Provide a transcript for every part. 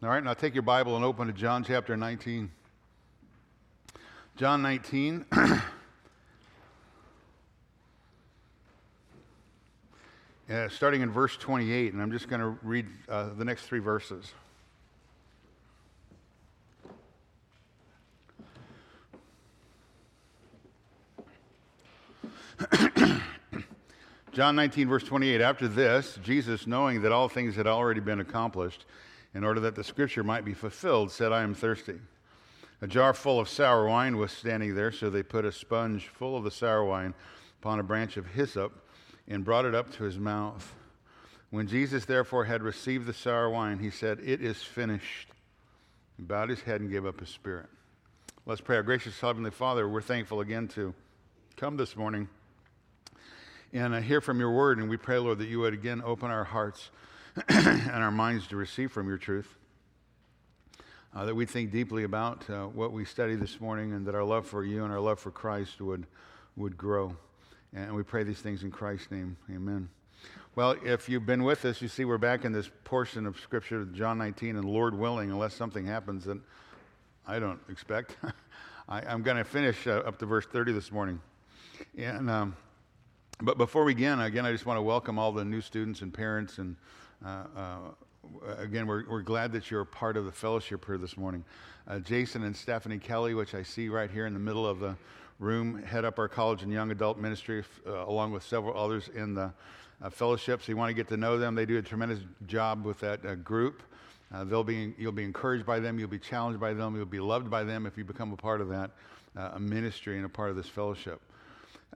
All right, now take your Bible and open to John chapter 19. John 19. uh, starting in verse 28, and I'm just going to read uh, the next three verses. John 19, verse 28. After this, Jesus, knowing that all things had already been accomplished, in order that the scripture might be fulfilled, said, I am thirsty. A jar full of sour wine was standing there, so they put a sponge full of the sour wine upon a branch of hyssop and brought it up to his mouth. When Jesus therefore had received the sour wine, he said, It is finished. He bowed his head and gave up his spirit. Let's pray. Our gracious Heavenly Father, we're thankful again to come this morning and uh, hear from your word. And we pray, Lord, that you would again open our hearts and our minds to receive from your truth. Uh, that we think deeply about uh, what we study this morning and that our love for you and our love for Christ would, would grow. And we pray these things in Christ's name. Amen. Well, if you've been with us, you see we're back in this portion of Scripture, John 19, and Lord willing, unless something happens that I don't expect, I, am going to finish uh, up to verse 30 this morning. And, um, but before we begin, again, I just want to welcome all the new students and parents and again, we're, we're glad that you're a part of the fellowship here this morning. Uh, Jason and Stephanie Kelly, which I see right here in the middle of the room, head up our college and young adult ministry, uh, along with several others in the uh, fellowship. So you want to get to know them. They do a tremendous job with that uh, group. Uh, they'll be, you'll be encouraged by them. You'll be challenged by them. You'll be loved by them if you become a part of that uh, ministry and a part of this fellowship.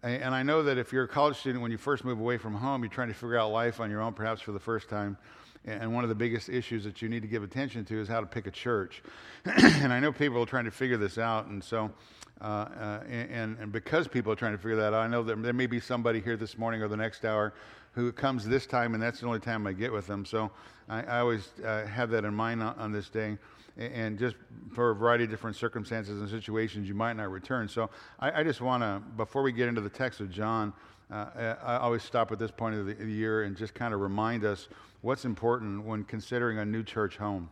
And I know that if you're a college student, when you first move away from home, you're trying to figure out life on your own, perhaps for the first time. And one of the biggest issues that you need to give attention to is how to pick a church. and I know people are trying to figure this out. And so, uh, uh, and, and because people are trying to figure that out, I know that there may be somebody here this morning or the next hour who comes this time, and that's the only time I get with them. So I, I always uh, have that in mind on, on this day and just for a variety of different circumstances and situations, you might not return. So I, I just want to, before we get into the text of John, uh, I always stop at this point of the year and just kind of remind us what's important when considering a new church home.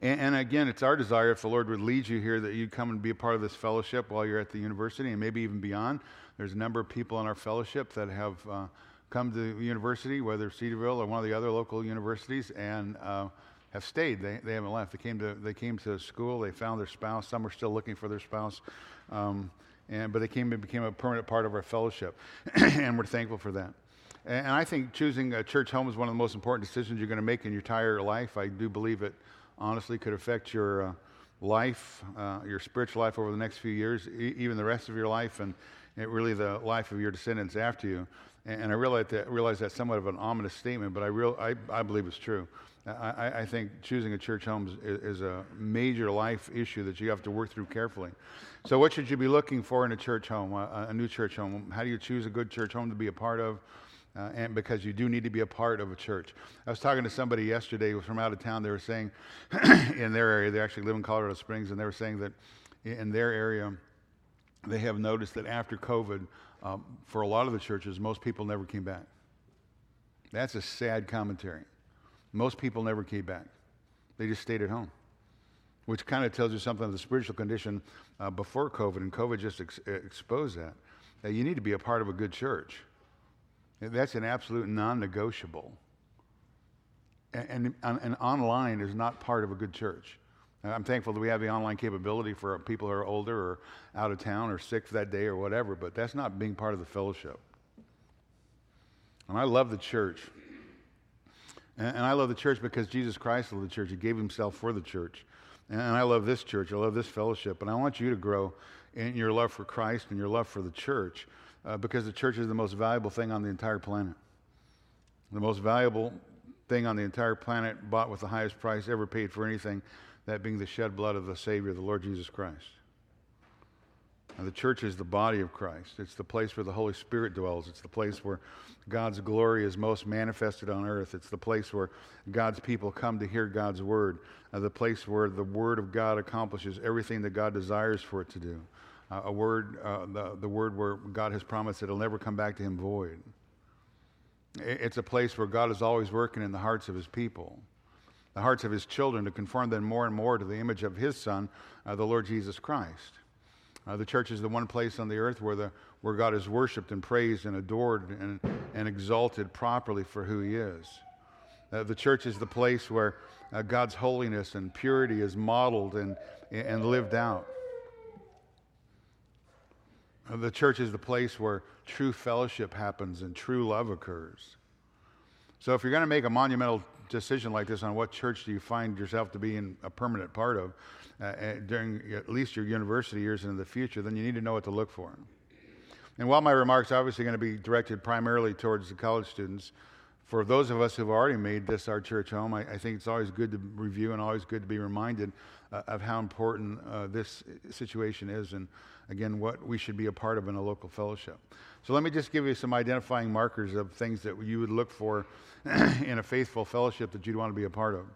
And, and, again, it's our desire, if the Lord would lead you here, that you'd come and be a part of this fellowship while you're at the university and maybe even beyond. There's a number of people in our fellowship that have uh, come to the university, whether Cedarville or one of the other local universities, and uh, have stayed. They, they haven't left. They came, to, they came to school. They found their spouse. Some are still looking for their spouse. Um, and, but they came and became a permanent part of our fellowship. and we're thankful for that. And, and I think choosing a church home is one of the most important decisions you're going to make in your entire life. I do believe it honestly could affect your uh, life, uh, your spiritual life over the next few years, e- even the rest of your life, and really the life of your descendants after you. And, and I realize, that, realize that's somewhat of an ominous statement, but I, real, I, I believe it's true. I, I, think choosing a church home is, is, a major life issue that you have to work through carefully. So, what should you be looking for in a church home, a, a new church home? How do you choose a good church home to be a part of? Uh, and because you do need to be a part of a church. I was talking to somebody yesterday from out of town. They were saying in their area, they actually live in Colorado Springs, and they were saying that in their area, they have noticed that after COVID, um, for a lot of the churches, most people never came back. That's a sad commentary. Most people never came back, they just stayed at home, which kind of tells you something of the spiritual condition uh, before COVID, and COVID just ex- exposed that. You need to be a part of a good church. That's an absolute non negotiable. And, and, and, online is not part of a good church. I'm thankful that we have the online capability for people who are older or out of town or sick for that day or whatever, but that's not being part of the fellowship. And I love the church. And, I love the church because Jesus Christ loved the church. He gave himself for the church. And, and I love this church. I love this fellowship. And I want you to grow in your love for Christ and your love for the church uh, because the church is the most valuable thing on the entire planet. The most valuable thing on the entire planet, bought with the highest price ever paid for anything, that being the shed blood of the Savior, the Lord Jesus Christ. The church is the body of Christ. It's the place where the Holy Spirit dwells. It's the place where God's glory is most manifested on earth. It's the place where God's people come to hear God's word. Uh, the place where the word of God accomplishes everything that God desires for it to do. Uh, a word, uh, the, the word where God has promised that it'll never come back to him void. It's a place where God is always working in the hearts of his people. the hearts of his children to conform them more and more to the image of his Son, uh, the Lord Jesus Christ. Uh, the church is the one place on the earth where, the, where God is worshiped and praised and adored and, and exalted properly for who he is. Uh, the church is the place where uh, God's holiness and purity is modeled and, and lived out. Uh, the church is the place where true fellowship happens and true love occurs. So, if you're going to make a monumental decision like this on what church do you find yourself to be in a permanent part of uh, uh, during at least your university years and in the future, then you need to know what to look for. And while my remarks are obviously going to be directed primarily towards the college students, for those of us who've already made this our church home, I, I think it's always good to review and always good to be reminded uh, of how important uh, this situation is and, again, what we should be a part of in a local fellowship. So let me just give you some identifying markers of things that you would look for in a faithful fellowship that you'd want to be a part of.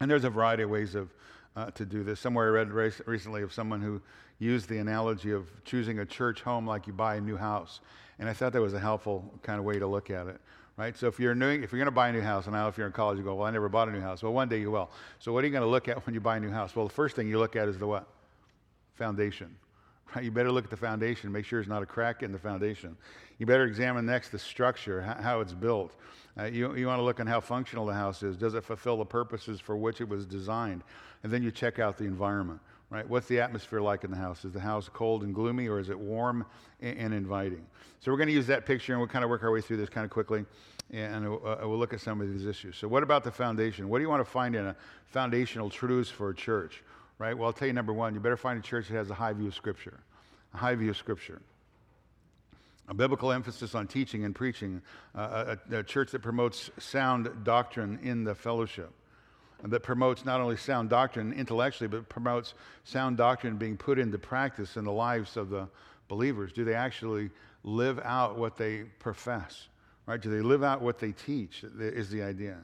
And there's a variety of ways of, uh, to do this. Somewhere I read recently of someone who used the analogy of choosing a church home like you buy a new house. And I thought that was a helpful kind of way to look at it right? So if you're new, if you're going to buy a new house, and now if you're in college, you go, well, I never bought a new house. Well, one day you will. So what are you going to look at when you buy a new house? Well, the first thing you look at is the what? Foundation. Right? You better look at the foundation, make sure there's not a crack in the foundation. You better examine next the structure, how it's built. Uh, you, you want to look on how functional the house is. Does it fulfill the purposes for which it was designed? And then you check out the environment right? What's the atmosphere like in the house? Is the house cold and gloomy or is it warm and, and inviting? So we're going to use that picture and we'll kind of work our way through this kind of quickly and uh, we'll look at some of these issues. So, what about the foundation? What do you want to find in a foundational truths for a church, right? Well, I'll tell you number one, you better find a church that has a high view of Scripture, a high view of Scripture. A biblical emphasis on teaching and preaching, uh, a, a church that promotes sound doctrine in the fellowship that promotes not only sound doctrine intellectually, but promotes sound doctrine being put into practice in the lives of the believers. Do they actually live out what they profess? Right? Do they live out what they teach? Is the idea.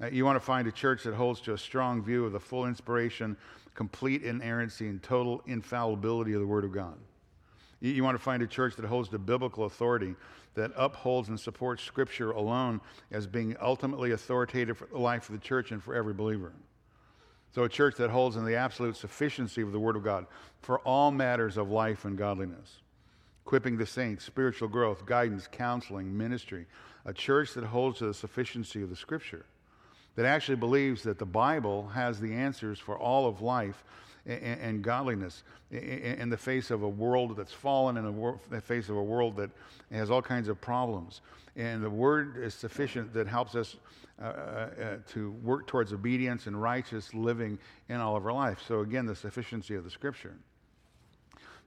Uh, you want to find a church that holds to a strong view of the full inspiration, complete inerrancy, and total infallibility of the Word of God. You, want to find a church that holds to biblical authority, that upholds and supports Scripture alone as being ultimately authoritative for the life of the church and for every believer. So, a church that holds in the absolute sufficiency of the Word of God for all matters of life and godliness equipping the saints, spiritual growth, guidance, counseling, ministry. A church that holds to the sufficiency of the Scripture, that actually believes that the Bible has the answers for all of life and, and godliness in the face of a world that's fallen, in the face of a world that has all kinds of problems. And the Word is sufficient that helps us uh, uh, uh to work towards obedience and righteous living in all of our life. So, again, the sufficiency of the Scripture.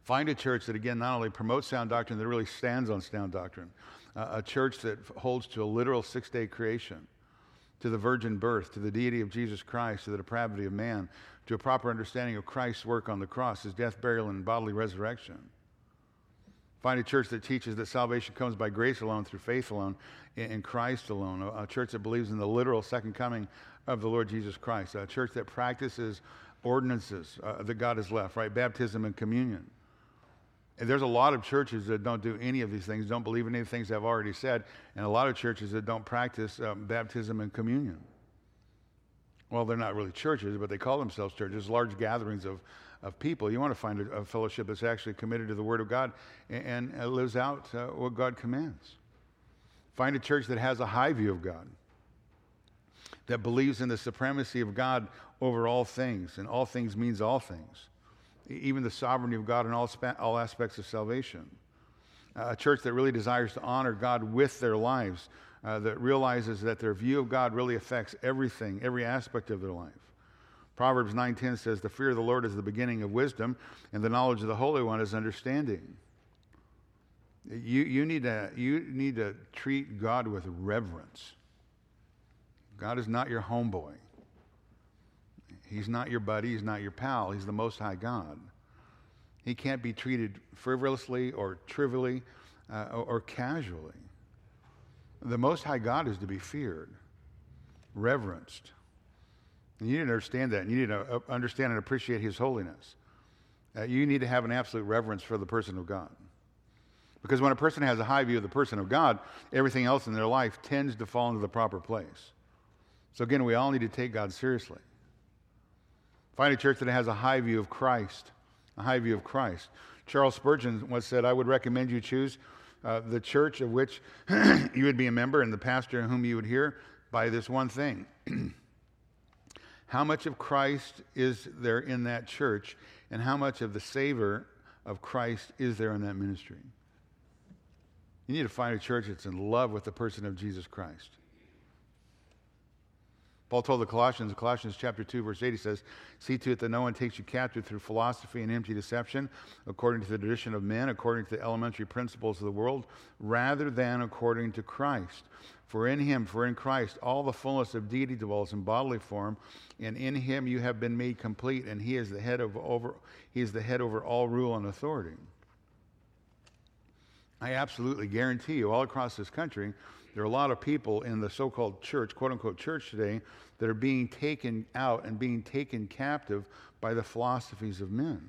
Find a church that, again, not only promotes sound doctrine, that really stands on sound doctrine. Uh, a church that holds to a literal six day creation, to the virgin birth, to the deity of Jesus Christ, to the depravity of man, to a proper understanding of Christ's work on the cross, his death, burial, and bodily resurrection. Find a church that teaches that salvation comes by grace alone, through faith alone, in Christ alone. A, church that believes in the literal second coming of the Lord Jesus Christ. A church that practices ordinances uh, that God has left, right? Baptism and communion. And there's a lot of churches that don't do any of these things, don't believe in any of the things I've already said, and a lot of churches that don't practice um, baptism and communion. Well, they're not really churches, but they call themselves churches, large gatherings of, of people. You want to find a, a fellowship that's actually committed to the Word of God and, and lives out uh, what God commands. Find a church that has a high view of God, that believes in the supremacy of God over all things, and all things means all things even the sovereignty of God in all, all aspects of salvation. Uh, a church that really desires to honor God with their lives, uh, that realizes that their view of God really affects everything, every aspect of their life. Proverbs 9:10 says, "The fear of the Lord is the beginning of wisdom, and the knowledge of the Holy One is understanding." You, you, need to, you need to treat God with reverence. God is not your homeboy. He's not your buddy, he's not your pal, he's the Most High God. He can't be treated frivolously or trivially uh, or, or casually. The Most High God is to be feared, reverenced. And you need to understand that. And you need to uh, understand and appreciate His holiness. Uh, you need to have an absolute reverence for the person of God. Because when a person has a high view of the person of God, everything else in their life tends to fall into the proper place. So, again, we all need to take God seriously. Find a church that has a high view of Christ, a high view of Christ. Charles Spurgeon once said, I would recommend you choose uh, the church of which you would be a member and the pastor whom you would hear by this one thing. how much of Christ is there in that church, and how much of the savor of Christ is there in that ministry? You need to find a church that's in love with the person of Jesus Christ. Paul told the Colossians, Colossians chapter 2, verse 8, he says, See to it that no one takes you captive through philosophy and empty deception, according to the tradition of men, according to the elementary principles of the world, rather than according to Christ. For in him, for in Christ, all the fullness of deity dwells in bodily form, and in him you have been made complete, and he is the head of over he is the head over all rule and authority. I absolutely guarantee you, all across this country, there are a lot of people in the so called church, quote unquote church today, that are being taken out and being taken captive by the philosophies of men.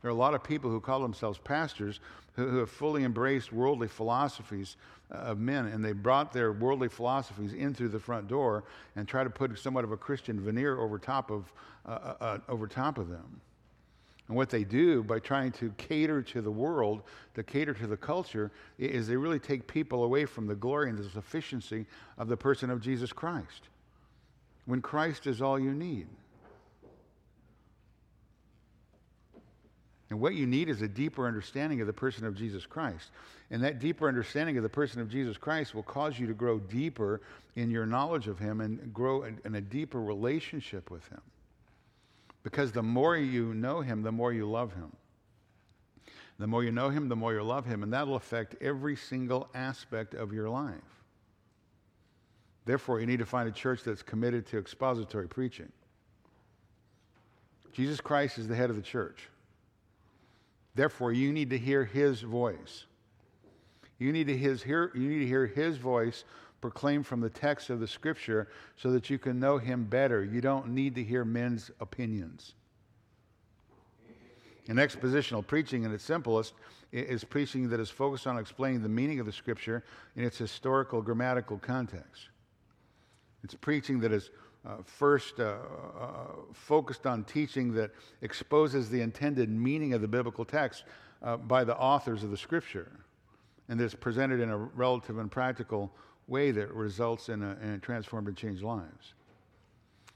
There are a lot of people who call themselves pastors who, who have fully embraced worldly philosophies uh, of men, and they brought their worldly philosophies in through the front door and try to put somewhat of a Christian veneer over top of, uh, uh, uh over top of them. And what they do by trying to cater to the world, to cater to the culture, is they really take people away from the glory and the sufficiency of the person of Jesus Christ. When Christ is all you need. And what you need is a deeper understanding of the person of Jesus Christ. And that deeper understanding of the person of Jesus Christ will cause you to grow deeper in your knowledge of Him and grow in, in a deeper relationship with Him. Because the more you know him, the more you love him. The more you know him, the more you love him, and that'll affect every single aspect of your life. Therefore, you need to find a church that's committed to expository preaching. Jesus Christ is the head of the church. Therefore, you need to hear his voice. You need to, his, hear, you need to hear his voice proclaimed from the text of the scripture so that you can know him better. You don't need to hear men's opinions. And expositional preaching, in its simplest, is preaching that is focused on explaining the meaning of the scripture in its historical, grammatical context. It's preaching that is uh, first uh, uh, focused on teaching that exposes the intended meaning of the biblical text uh, by the authors of the scripture, and that's presented in a relative and practical way that results in, a, in a transformed and changed lives.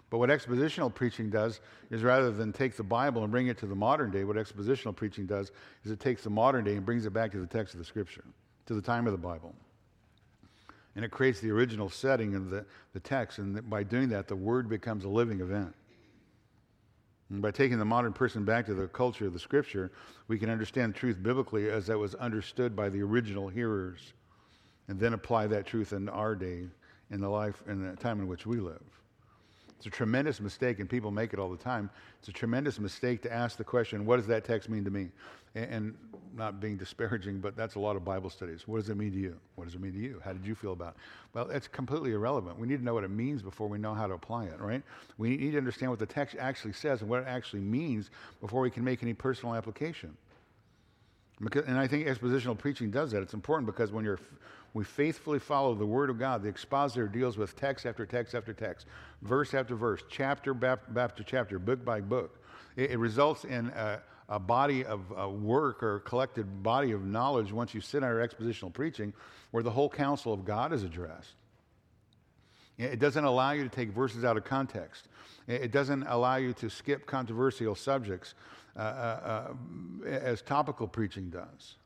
But what expositional preaching does is rather than take the Bible and bring it to the modern day, what expositional preaching does is it takes the modern day and brings it back to the text of the Scripture, to the time of the Bible. And it creates the original setting of the, the text. And by doing that, the Word becomes a living event. And by taking the modern person back to the culture of the Scripture, we can understand truth biblically as that was understood by the original hearers and then apply that truth in our day, in the life, in the time in which we live. It's a tremendous mistake, and people make it all the time. It's a tremendous mistake to ask the question, what does that text mean to me? And, and, not being disparaging, but that's a lot of Bible studies. What does it mean to you? What does it mean to you? How did you feel about it? Well, it's completely irrelevant. We need to know what it means before we know how to apply it, right? We need to understand what the text actually says and what it actually means before we can make any personal application. Because, and I think expositional preaching does that. It's important because when you're, we faithfully follow the Word of God, the expositor deals with text after text after text, verse after verse, chapter after chapter, book by book. It, it results in a, a body of uh, work or collected body of knowledge once you sit under expositional preaching where the whole counsel of God is addressed. It doesn't allow you to take verses out of context. It doesn't allow you to skip controversial subjects uh, uh, uh, as topical preaching does.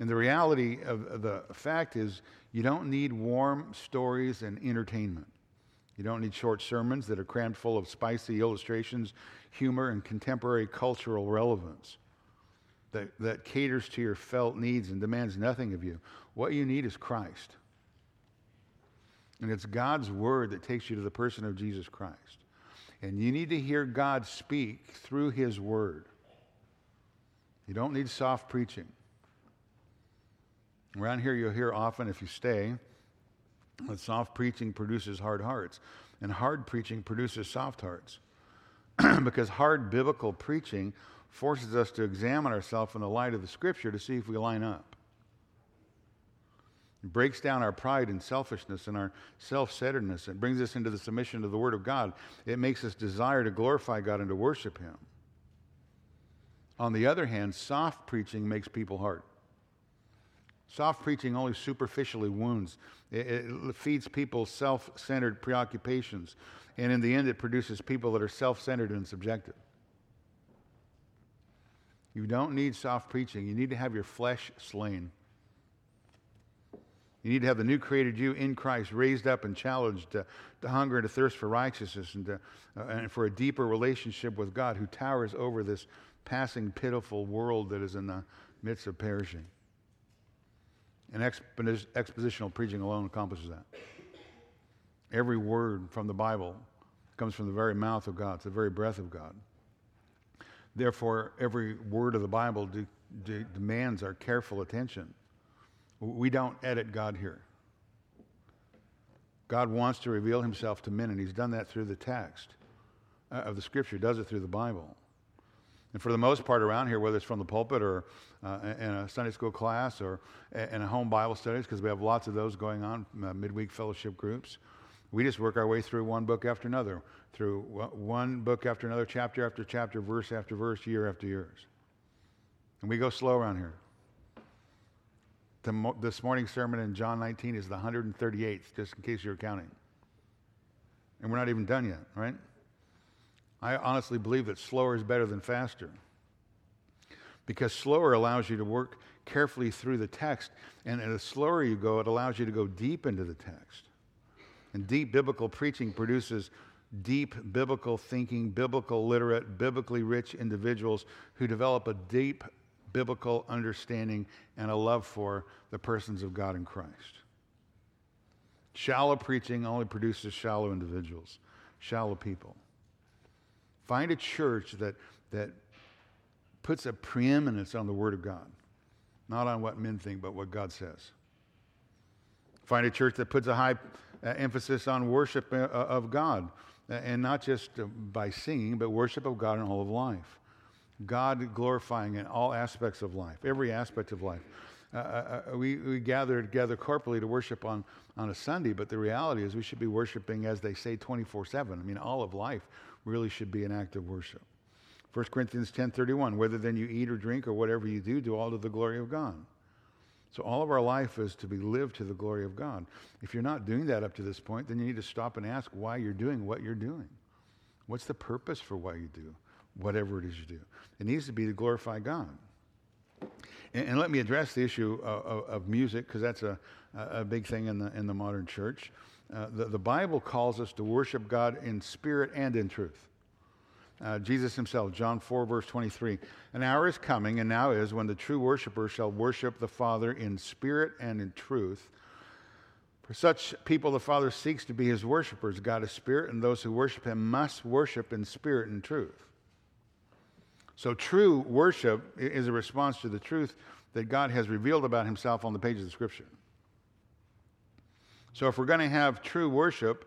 And the reality of the fact is, you don't need warm stories and entertainment. You don't need short sermons that are crammed full of spicy illustrations, humor, and contemporary cultural relevance that, that caters to your felt needs and demands nothing of you. What you need is Christ. And it's God's word that takes you to the person of Jesus Christ. And you need to hear God speak through His Word. You don't need soft preaching. Around here, you'll hear often, if you stay, that soft preaching produces hard hearts, and hard preaching produces soft hearts. because hard biblical preaching forces us to examine ourselves in the light of the Scripture to see if we line up. It breaks down our pride and selfishness and our self centeredness. It brings us into the submission to the Word of God. It makes us desire to glorify God and to worship Him. On the other hand, soft preaching makes people hard. Soft preaching only superficially wounds. It, it feeds people self centered preoccupations. And in the end, it produces people that are self centered and subjective. You don't need soft preaching. You need to have your flesh slain. You need to have the new created you in Christ raised up and challenged to, to hunger and to thirst for righteousness and, to, uh, and for a deeper relationship with God who towers over this passing, pitiful world that is in the midst of perishing. And expositional preaching alone accomplishes that. Every word from the Bible comes from the very mouth of God, it's the very breath of God. Therefore, every word of the Bible de- de- demands our careful attention. We don't edit God here. God wants to reveal himself to men, and he's done that through the text uh, of the scripture, does it through the Bible. And for the most part around here, whether it's from the pulpit or uh, in a Sunday school class or in a home Bible studies, because we have lots of those going on, uh, midweek fellowship groups, we just work our way through one book after another, through one book after another, chapter after chapter, verse after verse, year after years. And we go slow around here. The, this morning's sermon in John 19 is the 138th, just in case you're counting. And we're not even done yet, right? I honestly believe that slower is better than faster. Because slower allows you to work carefully through the text, and the slower you go, it allows you to go deep into the text. And deep biblical preaching produces deep biblical thinking, biblical literate, biblically rich individuals who develop a deep biblical understanding and a love for the persons of God in Christ. Shallow preaching only produces shallow individuals, shallow people. Find a church that, that puts a preeminence on the Word of God, not on what men think, but what God says. Find a church that puts a high uh, emphasis on worship uh, of God, uh, and not just uh, by singing, but worship of God in all of life. God glorifying in all aspects of life, every aspect of life. Uh, uh, we, we gather together corporately to worship on, on a Sunday, but the reality is we should be worshiping, as they say, 24 7. I mean, all of life really should be an act of worship. 1 Corinthians 10:31 whether then you eat or drink or whatever you do do all to the glory of God. So all of our life is to be lived to the glory of God. If you're not doing that up to this point, then you need to stop and ask why you're doing what you're doing. What's the purpose for what you do? Whatever it is you do. It needs to be to glorify God. And, and let me address the issue of, of, of music because that's a, a big thing in the, in the modern church. Uh, the, the Bible calls us to worship God in spirit and in truth. Uh, Jesus himself, John 4, verse 23. An hour is coming, and now is, when the true worshiper shall worship the Father in spirit and in truth. For such people, the Father seeks to be his worshipers. God is spirit, and those who worship him must worship in spirit and truth. So, true worship is a response to the truth that God has revealed about himself on the pages of Scripture. So if we're going to have true worship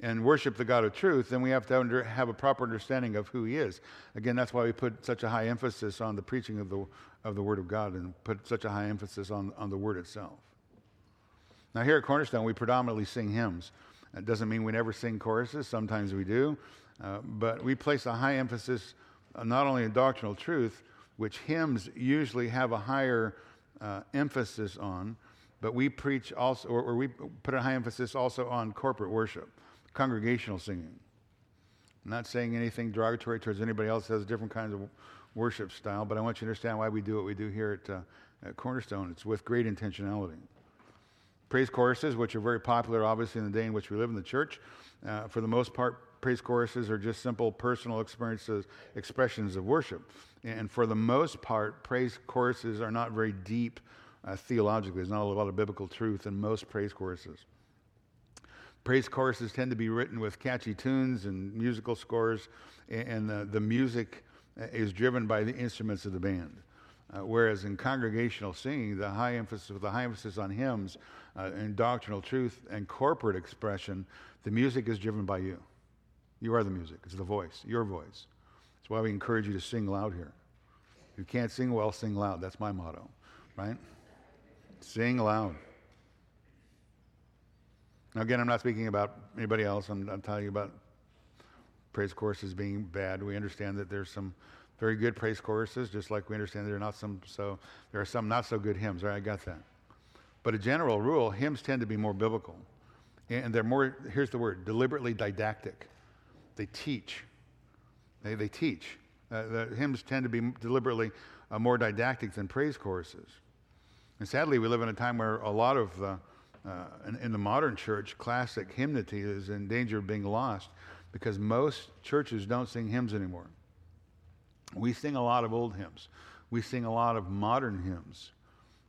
and worship the God of truth, then we have to under, have a proper understanding of who He is. Again, that's why we put such a high emphasis on the preaching of the, of the Word of God and put such a high emphasis on, on the Word itself. Now, here at Cornerstone, we predominantly sing hymns. That doesn't mean we never sing choruses, sometimes we do. Uh, but we place a high emphasis uh, not only in doctrinal truth, which hymns usually have a higher uh, emphasis on, but we preach also, or, or we put a high emphasis also on corporate worship, congregational singing. I'm not saying anything derogatory towards anybody else that has different kinds of worship style, but I want you to understand why we do what we do here at, uh, at Cornerstone. It's with great intentionality. Praise choruses, which are very popular, obviously, in the day in which we live in the church, uh, for the most part, praise choruses are just simple personal experiences, expressions of worship. And for the most part, praise choruses are not very deep uh, theologically. There's not a lot of biblical truth in most praise choruses. Praise choruses tend to be written with catchy tunes and musical scores, and the, the music uh, is driven by the instruments of the band. Uh, whereas in congregational singing, the high emphasis, the high emphasis on hymns uh, and doctrinal truth and corporate expression, the music is driven by you. You are the music. It's the voice, your voice. That's why we encourage you to sing loud here. If you can't sing well, sing loud. That's my motto, right? Sing loud. Now, again, I'm not speaking about anybody else. I'm, I'm telling you about praise choruses being bad. We understand that there's some very good praise choruses, just like we understand there are not some so there are some not so good hymns. Right, I got that. But a general rule, hymns tend to be more biblical, and they're more. Here's the word: deliberately didactic. They teach. They, they teach. Uh, the hymns tend to be deliberately uh, more didactic than praise choruses. And sadly, we live in a time where a lot of the, uh, in, in, the modern church, classic hymnody is in danger of being lost because most churches don't sing hymns anymore. We sing a lot of old hymns. We sing a lot of modern hymns.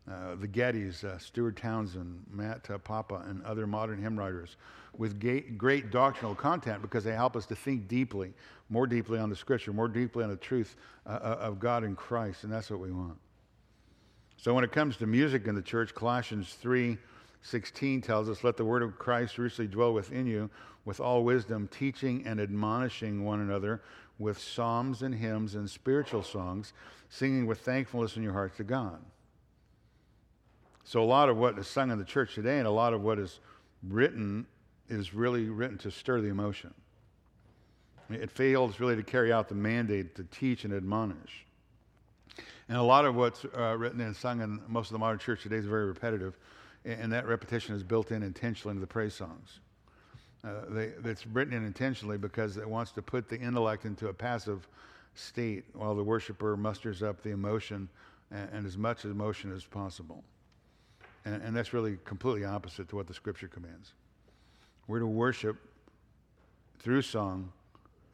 Uh, the Gettys, uh, Stuart Townsend, Matt uh, Papa, and other modern hymn writers with great, doctrinal content because they help us to think deeply, more deeply on the scripture, more deeply on the truth uh, uh, of God in Christ, and that's what we want. So when it comes to music in the church, Colossians 3 16 tells us, Let the word of Christ richly dwell within you with all wisdom, teaching and admonishing one another with psalms and hymns and spiritual songs, singing with thankfulness in your hearts to God. So, a lot of what is sung in the church today and a lot of what is written is really written to stir the emotion. It fails really to carry out the mandate to teach and admonish. And a lot of what's uh, written and sung in most of the modern church today is very repetitive, and that repetition is built in intentionally into the praise songs. Uh, they, it's written in intentionally because it wants to put the intellect into a passive state while the worshiper musters up the emotion and, and as much emotion as possible. And, and that's really completely opposite to what the scripture commands. We're to worship through song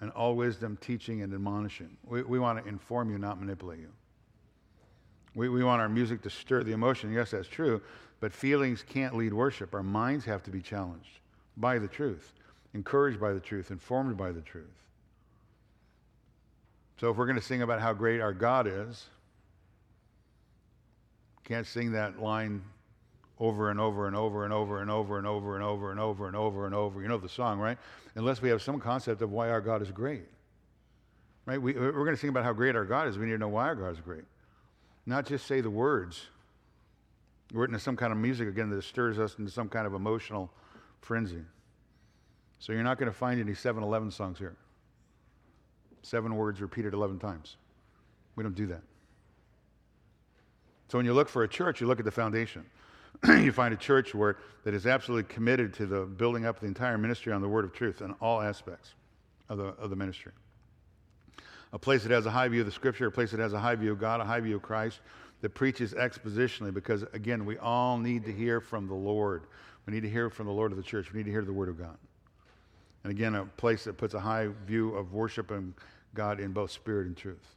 and all wisdom, teaching, and admonishing. We, we want to inform you, not manipulate you. We, we want our music to stir the emotion. Yes, that's true, but feelings can't lead worship. Our minds have to be challenged by the truth, encouraged by the truth, informed by the truth. So if we're going to sing about how great our God is, can't sing that line over and over and over and over and over and over and over and over and over and over. You know the song, right? Unless we have some concept of why our God is great. Right? We, we're going to sing about how great our God is. We need to know why our God is great. Not just say the words written to some kind of music again that stirs us into some kind of emotional frenzy. So you're not going to find any 7-Eleven songs here. Seven words repeated 11 times. We don't do that. So when you look for a church, you look at the foundation. you find a church where that is absolutely committed to the building up the entire ministry on the word of truth in all aspects of the, of the ministry. A place that has a high view of the scripture, a place that has a high view of God, a high view of Christ, that preaches expositionally, because again, we all need to hear from the Lord. We need to hear from the Lord of the church. We need to hear the word of God. And again, a place that puts a high view of worshiping God in both spirit and truth.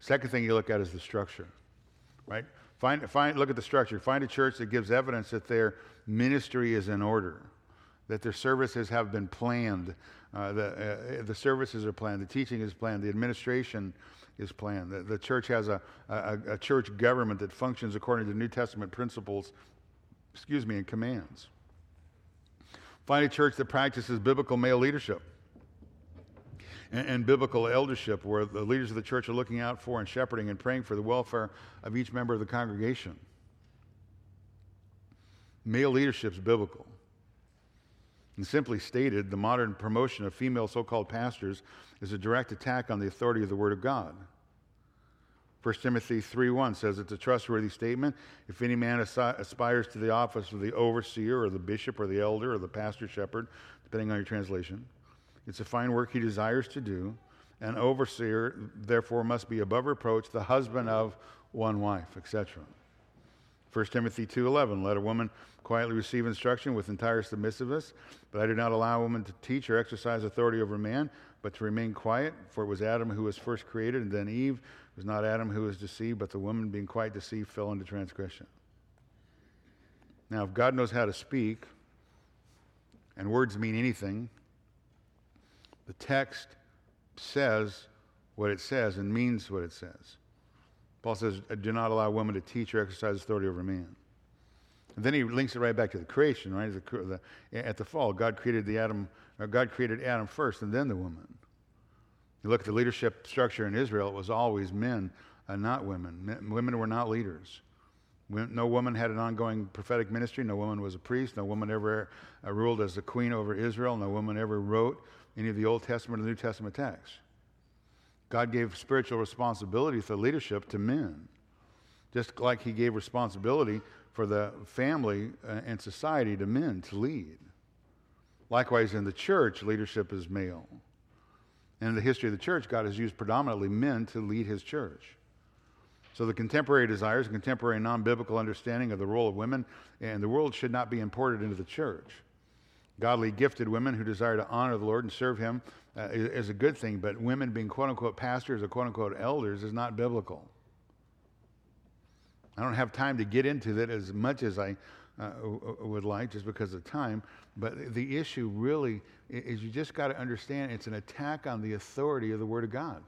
Second thing you look at is the structure, right? Find, find, look at the structure. Find a church that gives evidence that their ministry is in order, that their services have been planned, uh, the, uh, the services are planned, the teaching is planned, the administration is planned. The, the church has a, a, a church government that functions according to New Testament principles, excuse me, and commands. Find a church that practices biblical male leadership and, and, biblical eldership, where the leaders of the church are looking out for and shepherding and praying for the welfare of each member of the congregation. Male leadership is biblical. And simply stated, the modern promotion of female so called pastors is a direct attack on the authority of the Word of God. 1 Timothy 3:1 says it's a trustworthy statement. If any man aspires to the office of the overseer or the bishop or the elder or the pastor shepherd, depending on your translation, it's a fine work he desires to do. An overseer, therefore, must be above reproach, the husband of one wife, etc. 1 Timothy 2:11 Let a woman quietly receive instruction with entire submissiveness, but I do not allow a woman to teach or exercise authority over man, but to remain quiet, for it was Adam who was first created and then Eve. It was not Adam who was deceived, but the woman being quite deceived fell into transgression. Now, if God knows how to speak, and words mean anything, the text says what it says and means what it says. Paul says, uh, Do not allow women to teach or exercise authority over men. And then he links it right back to the creation, right? The, the, at the fall, God created the Adam, uh, God created Adam first and then the woman. You look at the leadership structure in Israel, it was always men and not women. Men, women were not leaders. No woman had an ongoing prophetic ministry. No woman was a priest. No woman ever uh, ruled as the queen over Israel. No woman ever wrote any of the Old Testament or New Testament texts. God gave spiritual responsibility for leadership to men, just like He gave responsibility for the family uh, and society to men to lead. Likewise, in the church, leadership is male. And in the history of the church, God has used predominantly men to lead His church. So the contemporary desires, and contemporary non biblical understanding of the role of women and the world should not be imported into the church. Godly, gifted women who desire to honor the Lord and serve Him uh, is, a good thing, but women being quote unquote pastors or quote unquote elders is not biblical. I don't have time to get into that as much as I uh, would like just because of time, but the issue really is you just got to understand it's an attack on the authority of the Word of God.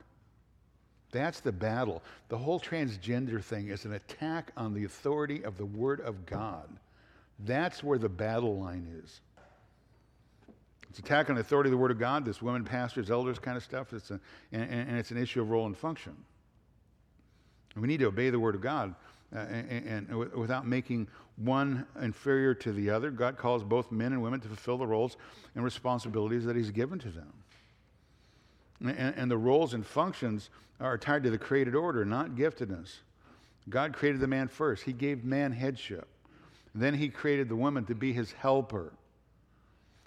That's the battle. The whole transgender thing is an attack on the authority of the Word of God. That's where the battle line is. It's attack on the authority of the Word of God, this women, pastors, elders kind of stuff. It's a, and, and, it's an issue of role and function. we need to obey the Word of God uh, and, and, without making one inferior to the other. God calls both men and women to fulfill the roles and responsibilities that He's given to them. And, and the roles and functions are tied to the created order, not giftedness. God created the man first, He gave man headship. Then He created the woman to be His helper.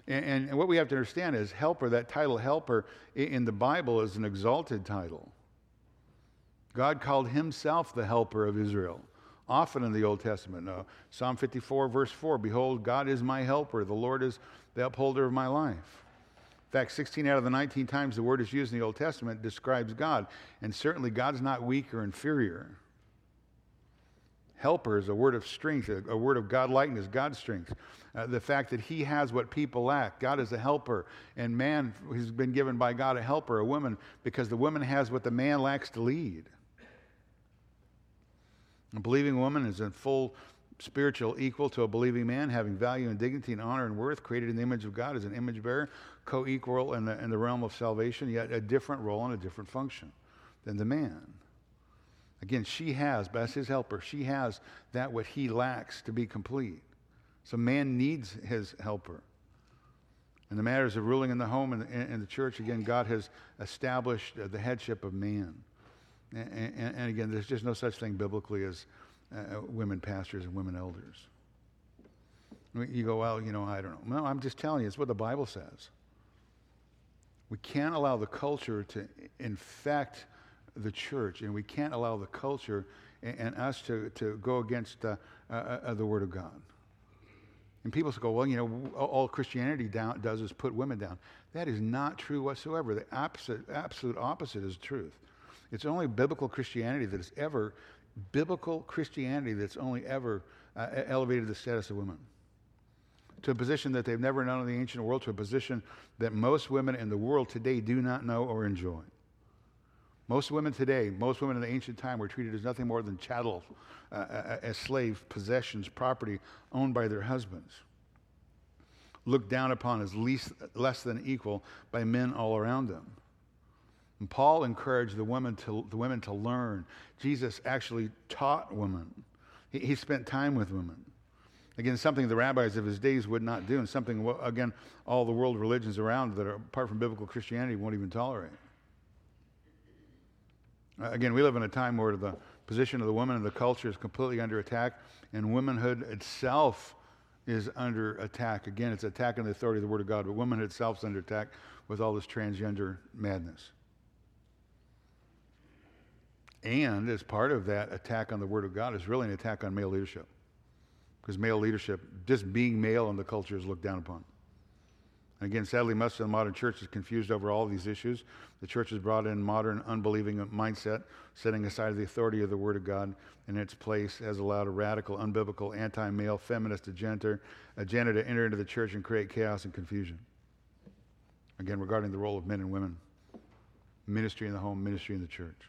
And, and, what we have to understand is helper, that title helper in the Bible is an exalted title. God called himself the helper of Israel, often in the Old Testament. Uh, Psalm 54, verse 4 Behold, God is my helper, the Lord is the upholder of my life. In fact, 16 out of the 19 times the word is used in the Old Testament describes God. And certainly, God's not weak or inferior. Helper is a word of strength, a, a word of God likeness, God's strength. Uh, the fact that He has what people lack. God is a helper. And man has been given by God a helper, a woman, because the woman has what the man lacks to lead. A believing woman is in full spiritual equal to a believing man, having value and dignity and honor and worth, created in the image of God as an image bearer, co equal in the, in the realm of salvation, yet a different role and a different function than the man. Again, she has, but as his helper, she has that what he lacks to be complete. So man needs his helper. In the matters of ruling in the home and in the church, again, God has established the headship of man. And, and, and again, there's just no such thing biblically as uh, women pastors and women elders. You go, well, you know, I don't know. No, I'm just telling you, it's what the Bible says. We can't allow the culture to infect the church, and we can't allow the culture and, and us to, to go against uh, uh, uh, the Word of God. And people go, well, you know, all Christianity down, does is put women down. That is not true whatsoever. The opposite, absolute opposite is truth. It's only biblical Christianity that has ever biblical Christianity that's only ever uh, elevated the status of women to a position that they've never known in the ancient world, to a position that most women in the world today do not know or enjoy. Most women today, most women in the ancient time were treated as nothing more than chattel, uh, uh, uh as slave possessions, property owned by their husbands. Looked down upon as least, less than equal by men all around them. And Paul encouraged the women to, the women to learn. Jesus actually taught women. He, he spent time with women. Again, something the rabbis of his days would not do, and something, again, all the world religions around that are apart from biblical Christianity won't even tolerate. Again, we live in a time where the position of the woman in the culture is completely under attack, and womanhood itself is under attack. Again, it's attacking the authority of the Word of God, but womanhood itself is under attack with all this transgender madness. And as part of that attack on the Word of God is really an attack on male leadership. Because male leadership, just being male in the culture, is looked down upon. Again, sadly, much of the modern church is confused over all these issues. The church has brought in modern, unbelieving mindset, setting aside the authority of the Word of God in its place, has allowed a radical, unbiblical, anti male, feminist agenda, agenda to enter into the church and create chaos and confusion. Again, regarding the role of men and women, ministry in the home, ministry in the church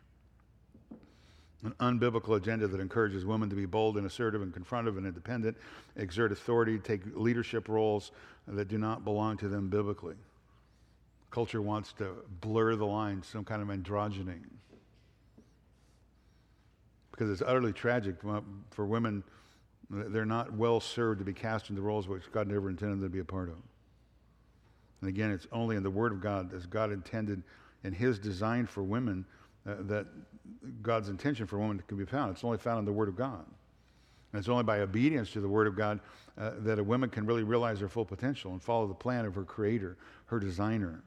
an unbiblical agenda that encourages women to be bold and assertive and confrontive and independent, exert authority, take leadership roles that do not belong to them biblically. Culture wants to blur the line, some kind of androgyny. because it's utterly tragic for women. They're not well served to be cast into roles which God never intended them to be a part of. And again, it's only in the Word of God as God intended in His design for women uh, that God's intention for women can be found. It's only found in the Word of God. And it's only by obedience to the Word of God uh, that a woman can really realize her full potential and follow the plan of her Creator, her Designer,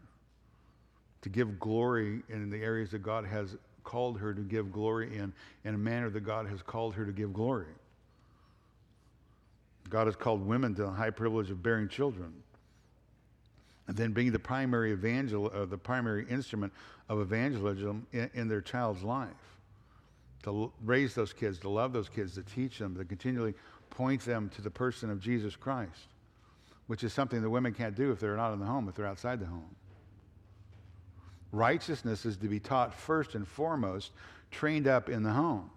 to give glory in the areas that God has called her to give glory in, in a manner that God has called her to give glory. God has called women to the high privilege of bearing children and then being the primary evangel, uh, the primary instrument of evangelism in, in their child's life. To raise those kids, to love those kids, to teach them, to continually point them to the person of Jesus Christ, which is something that women can't do if they're not in the home, if they're outside the home. Righteousness is to be taught first and foremost, trained up in the home.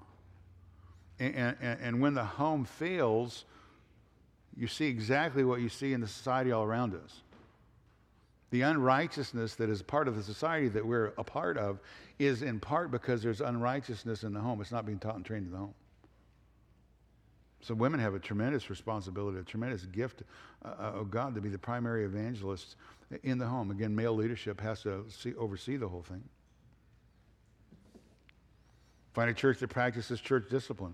And, and, and when the home fails, you see exactly what you see in the society all around us. The unrighteousness that is part of the society that we're a part of is in part because there's unrighteousness in the home. It's not being taught and trained in the home. So women have a tremendous responsibility, a tremendous gift uh, of God to be the primary evangelists in the home. Again, male leadership has to see, oversee the whole thing. Find a church that practices church discipline.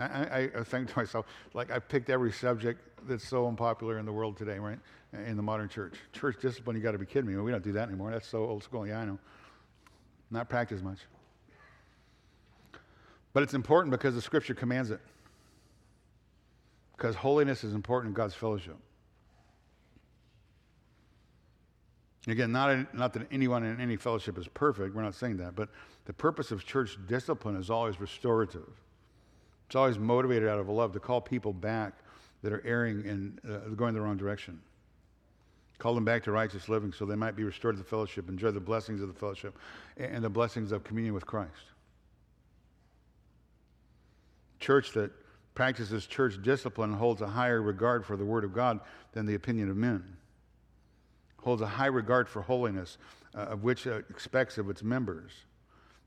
I, I, I, think to myself, like I picked every subject that's so unpopular in the world today, right? In the modern church. Church discipline, you got to be kidding me. We don't do that anymore. That's so old school. Yeah, I know. Not practiced much. But it's important because the scripture commands it. Because holiness is important in God's fellowship. Again, not, not that anyone in any fellowship is perfect. We're not saying that. But the purpose of church discipline is always restorative. It's always motivated out of a love to call people back that are erring and uh, going the wrong direction. Call them back to righteous living so they might be restored to the fellowship, enjoy the blessings of the fellowship and the blessings of communion with Christ. Church that practices church discipline holds a higher regard for the Word of God than the opinion of men, holds a high regard for holiness, uh, of which it expects of its members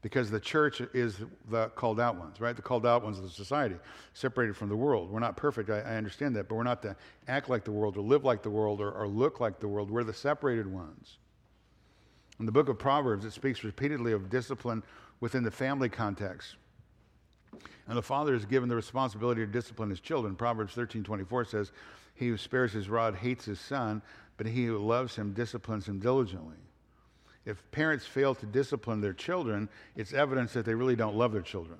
because the church is the called out ones, right? The called out ones of the society, separated from the world. We're not perfect, I, I understand that, but we're not to act like the world or live like the world or, or look like the world. We're the separated ones. In the book of Proverbs, it speaks repeatedly of discipline within the family context. And the father is given the responsibility to discipline his children. Proverbs 13 24 says, He who spares his rod hates his son, but he who loves him disciplines him diligently if parents fail to discipline their children, it's evidence that they really don't love their children.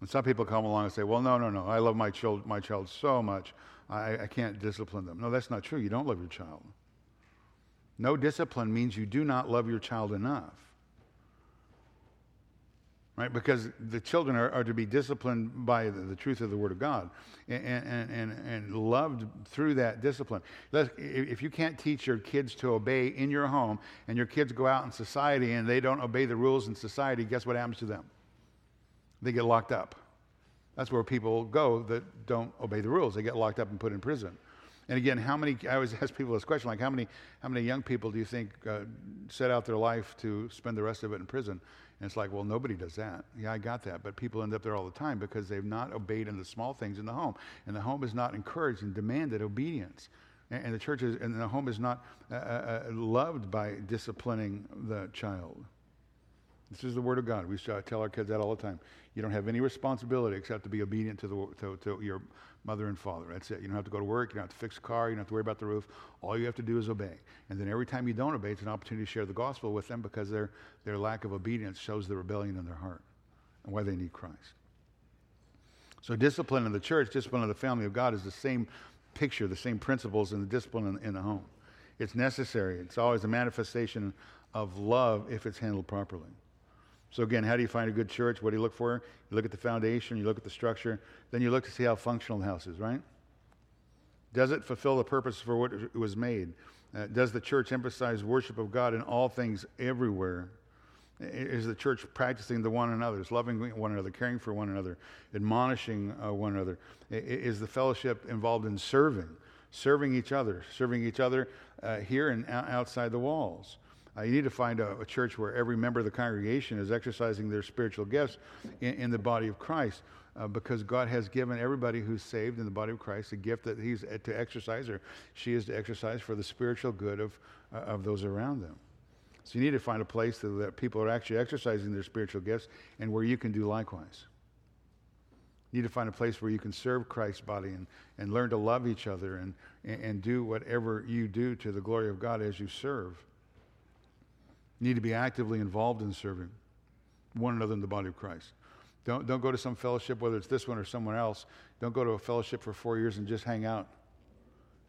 And some people come along and say, well, no, no, no, I love my child, my child so much, I, I can't discipline them. No, that's not true. You don't love your child. No discipline means you do not love your child enough right? Because the children are, are to be disciplined by the, the, truth of the Word of God and, and, and, and loved through that discipline. If you can't teach your kids to obey in your home and your kids go out in society and they don't obey the rules in society, guess what happens to them? They get locked up. That's where people go that don't obey the rules. They get locked up and put in prison. And again, how many, I always ask people this question, like how many, how many young people do you think uh, set out their life to spend the rest of it in prison? And it's like, well, nobody does that. Yeah, I got that. But people end up there all the time because they've not obeyed in the small things in the home. And the home is not encouraged and demanded obedience. And, and the church is, and the home is not uh, uh, uh loved by disciplining the child. This is the word of God. We tell our kids that all the time. You don't have any responsibility except to be obedient to, the, to, to your mother and father. That's it. You don't have to go to work. You don't have to fix a car. You don't have to worry about the roof. All you have to do is obey. And then every time you don't obey, it's an opportunity to share the gospel with them because their, their lack of obedience shows the rebellion in their heart and why they need Christ. So, discipline in the church, discipline of the family of God is the same picture, the same principles in the discipline in, in the home. It's necessary. It's always a manifestation of love if it's handled properly. So, again, how do you find a good church? What do you look for? You look at the foundation, you look at the structure, then you look to see how functional the house is, right? Does it fulfill the purpose for what it was made? Uh, does the church emphasize worship of God in all things everywhere? Is the church practicing the one another, loving one another, caring for one another, admonishing uh, one another? Is the fellowship involved in serving, serving each other, serving each other uh, here and outside the walls? Uh, you need to find a, a, church where every member of the congregation is exercising their spiritual gifts in, in the body of Christ. Uh, because God has given everybody who's saved in the body of Christ a gift that He's to exercise or she is to exercise for the spiritual good of, uh, of those around them. So you need to find a place that, that people are actually exercising their spiritual gifts and where you can do likewise. You need to find a place where you can serve Christ's body and, and learn to love each other and, and, and do whatever you do to the glory of God as you serve. Need to be actively involved in serving one another in the body of Christ. Don't, don't go to some fellowship, whether it's this one or someone else. Don't go to a fellowship for four years and just hang out,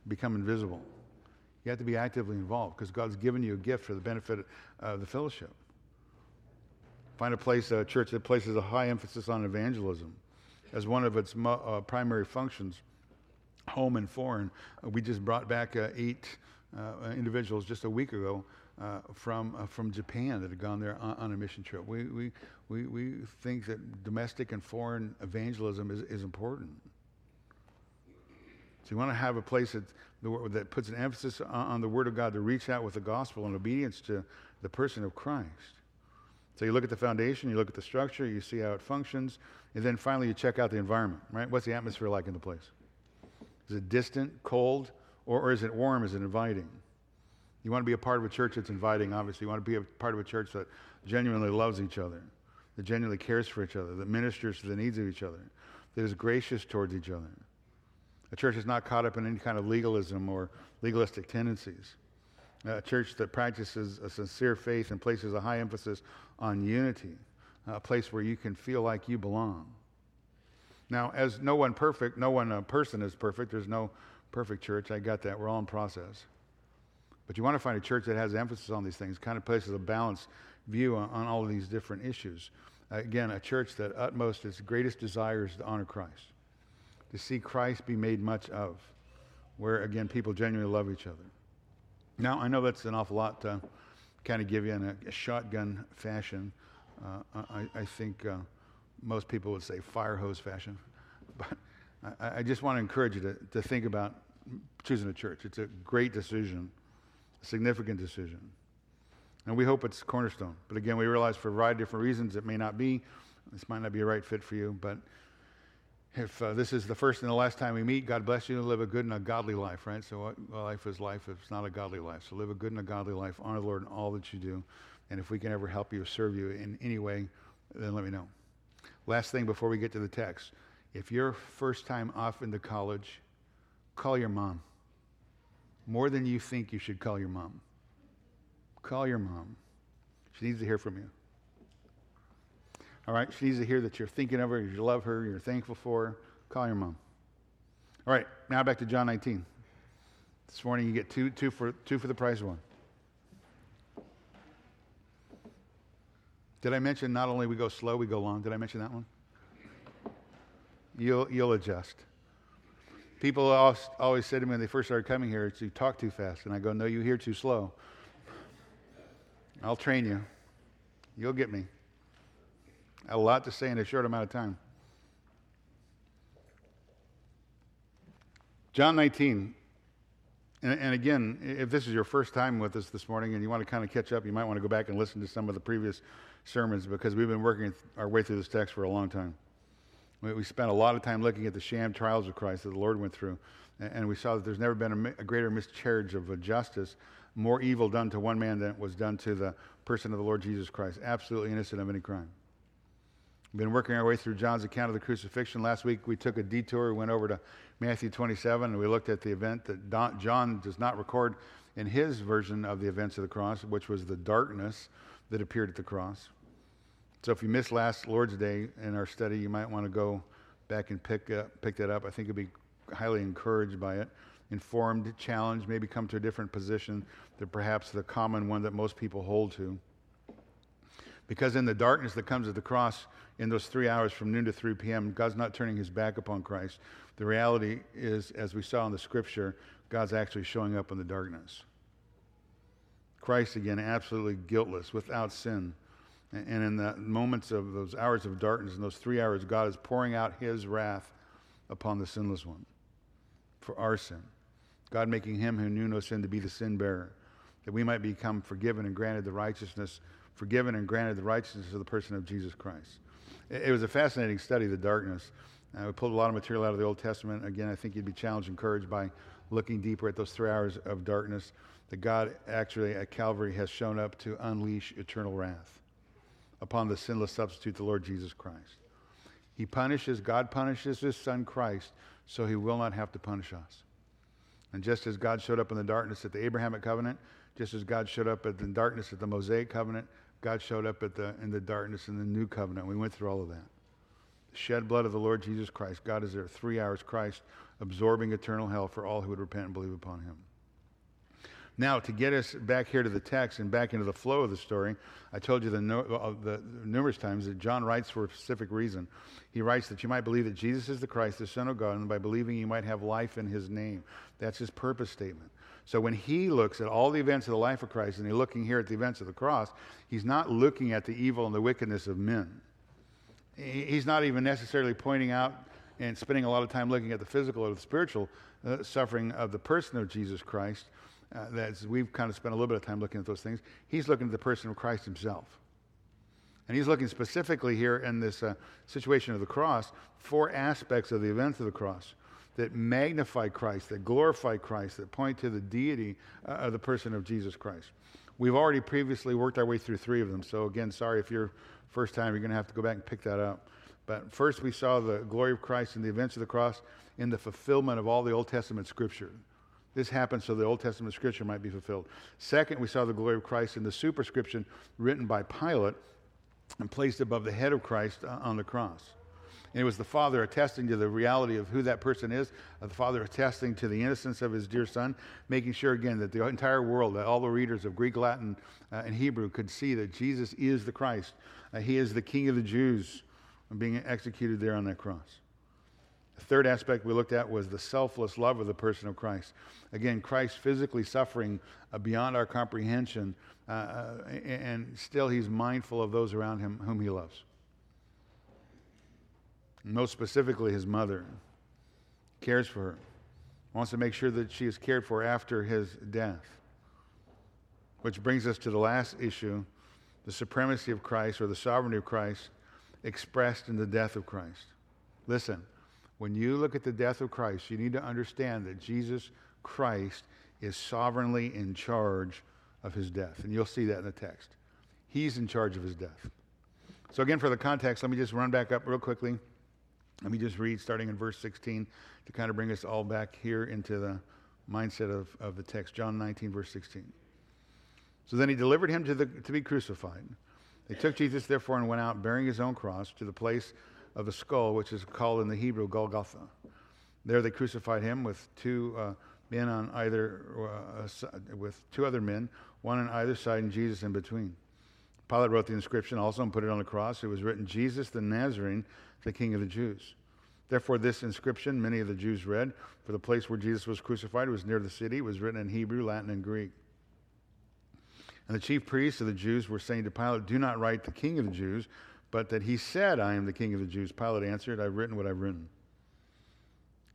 become invisible. You have to be actively involved because God's given you a gift for the benefit of the fellowship. Find a place, a church that places a high emphasis on evangelism as one of its mo- uh, primary functions, home and foreign. We just brought back uh, eight uh, individuals just a week ago uh, from, uh, from Japan that had gone there on, on, a mission trip. We, we, we, we think that domestic and foreign evangelism is, is important. So you want to have a place that, that puts an emphasis on, on the Word of God to reach out with the gospel and obedience to the person of Christ. So you look at the foundation, you look at the structure, you see how it functions, and then finally you check out the environment, right? What's the atmosphere like in the place? Is it distant, cold, or, or is it warm? Is it inviting? You want to be a part of a church that's inviting, obviously. You want to be a part of a church that genuinely loves each other, that genuinely cares for each other, that ministers to the needs of each other, that is gracious towards each other. A church that's not caught up in any kind of legalism or legalistic tendencies. A church that practices a sincere faith and places a high emphasis on unity, a place where you can feel like you belong. Now, as no one perfect, no one uh, person is perfect. There's no perfect church. I got that. We're all in process. But you want to find a church that has emphasis on these things, kind of places a balanced view on, on all of these different issues. Uh, again, a church that utmost its greatest desire is to honor Christ, to see Christ be made much of, where again people genuinely love each other. Now, I know that's an awful lot to kind of give you in a, a shotgun fashion. Uh, I, I, think uh, most people would say fire hose fashion. But I, I just want to encourage you to, to think about choosing a church. It's a great decision significant decision. And we hope it's Cornerstone. But again, we realize for a variety of different reasons it may not be. This might not be a right fit for you. But if uh, this is the first and the last time we meet, God bless you live a good and a godly life, right? So, what life is life if it's not a godly life? So, live a good and a godly life. Honor the Lord in all that you do. And if we can ever help you or serve you in any way, then let me know. Last thing before we get to the text if you're first time off into college, call your mom more than you think you should call your mom. Call your mom. She needs to hear from you. All right? She needs to hear that you're thinking of her, you love her, you're thankful for her. Call your mom. All right, now back to John 19. This morning you get two, two, for, two for the price of one. Did I mention not only we go slow, we go long? Did I mention that one? You'll, you'll adjust. People always said to me when they first started coming here, you talk too fast. And I go, no, you hear too slow. I'll train you. You'll get me. A lot to say in a short amount of time. John 19. And, and, again, if this is your first time with us this morning and you want to kind of catch up, you might want to go back and listen to some of the previous sermons because we've been working our way through this text for a long time. We spent a lot of time looking at the sham trials of Christ that the Lord went through, and we saw that there's never been a, greater miscarriage of uh, justice, more evil done to one man than was done to the person of the Lord Jesus Christ, absolutely innocent of any crime. We've been working our way through John's account of the crucifixion. Last week we took a detour, we went over to Matthew 27, and we looked at the event that John does not record in his version of the events of the cross, which was the darkness that appeared at the cross. So if you missed last Lord's Day in our study, you might want to go back and pick, up, pick that up. I think you'll be highly encouraged by it, informed, challenged, maybe come to a different position than perhaps the common one that most people hold to. Because in the darkness that comes at the cross, in those three hours from noon to 3 p.m., God's not turning his back upon Christ. The reality is, as we saw in the scripture, God's actually showing up in the darkness. Christ, again, absolutely guiltless, without sin and in the moments of those hours of darkness, in those three hours, God is pouring out his wrath upon the sinless one for our sin. God making him who knew no sin to be the sin bearer. that we might become forgiven and granted the righteousness, forgiven and granted the righteousness of the person of Jesus Christ. It, was a fascinating study, the darkness. Uh, we pulled a lot of material out of the Old Testament. Again, I think you'd be challenged, and encouraged by looking deeper at those three hours of darkness that God actually at Calvary has shown up to unleash eternal wrath upon the sinless substitute, the Lord Jesus Christ. He punishes, God punishes his son Christ so he will not have to punish us. And just as God showed up in the darkness at the Abrahamic covenant, just as God showed up at the darkness at the Mosaic covenant, God showed up at the, in the darkness in the new covenant. We went through all of that. The shed blood of the Lord Jesus Christ. God is there three hours, Christ absorbing eternal hell for all who would repent and believe upon him. Now, to get us back here to the text and back into the flow of the story, I told you the, no, uh, the, numerous times that John writes for a specific reason. He writes that you might believe that Jesus is the Christ, the Son of God, and by believing you might have life in his name. That's his purpose statement. So when he looks at all the events of the life of Christ and he's looking here at the events of the cross, he's not looking at the evil and the wickedness of men. He's not even necessarily pointing out and spending a lot of time looking at the physical or the spiritual uh, suffering of the person of Jesus Christ uh, that's, we've kind of spent a little bit of time looking at those things. He's looking at the person of Christ himself. And he's looking specifically here in this uh, situation of the cross, four aspects of the events of the cross that magnify Christ, that glorify Christ, that point to the deity uh, of the person of Jesus Christ. We've already previously worked our way through three of them. So, again, sorry if you're first time, you're going to have to go back and pick that up. But first, we saw the glory of Christ and the events of the cross in the fulfillment of all the Old Testament scripture. This happened so the Old Testament scripture might be fulfilled. Second, we saw the glory of Christ in the superscription written by Pilate and placed above the head of Christ uh, on the cross. And it was the Father attesting to the reality of who that person is, uh, the Father attesting to the innocence of his dear Son, making sure again that the entire world, that all the readers of Greek, Latin, uh, and Hebrew could see that Jesus is the Christ. Uh, he is the King of the Jews being executed there on that cross. The third aspect we looked at was the selfless love of the person of Christ. Again, Christ physically suffering uh, beyond our comprehension, uh, uh, and still he's mindful of those around him whom he loves. Most specifically, his mother cares for her, wants to make sure that she is cared for after his death. Which brings us to the last issue the supremacy of Christ or the sovereignty of Christ expressed in the death of Christ. Listen. When you look at the death of Christ, you need to understand that Jesus Christ is sovereignly in charge of his death. And you'll see that in the text. He's in charge of his death. So, again, for the context, let me just run back up real quickly. Let me just read starting in verse 16 to kind of bring us all back here into the mindset of, of the text. John 19, verse 16. So then he delivered him to, the, to be crucified. They took Jesus, therefore, and went out bearing his own cross to the place of a skull, which is called in the Hebrew Golgotha. There they crucified him with two uh, men on either, uh, with two other men, one on either side, and Jesus in between. Pilate wrote the inscription also and put it on the cross. It was written, Jesus the Nazarene, the King of the Jews. Therefore, this inscription many of the Jews read, for the place where Jesus was crucified was near the city. It was written in Hebrew, Latin, and Greek. And the chief priests of the Jews were saying to Pilate, Do not write the King of the Jews, but that he said, I am the king of the Jews. Pilate answered, I've written what I've written.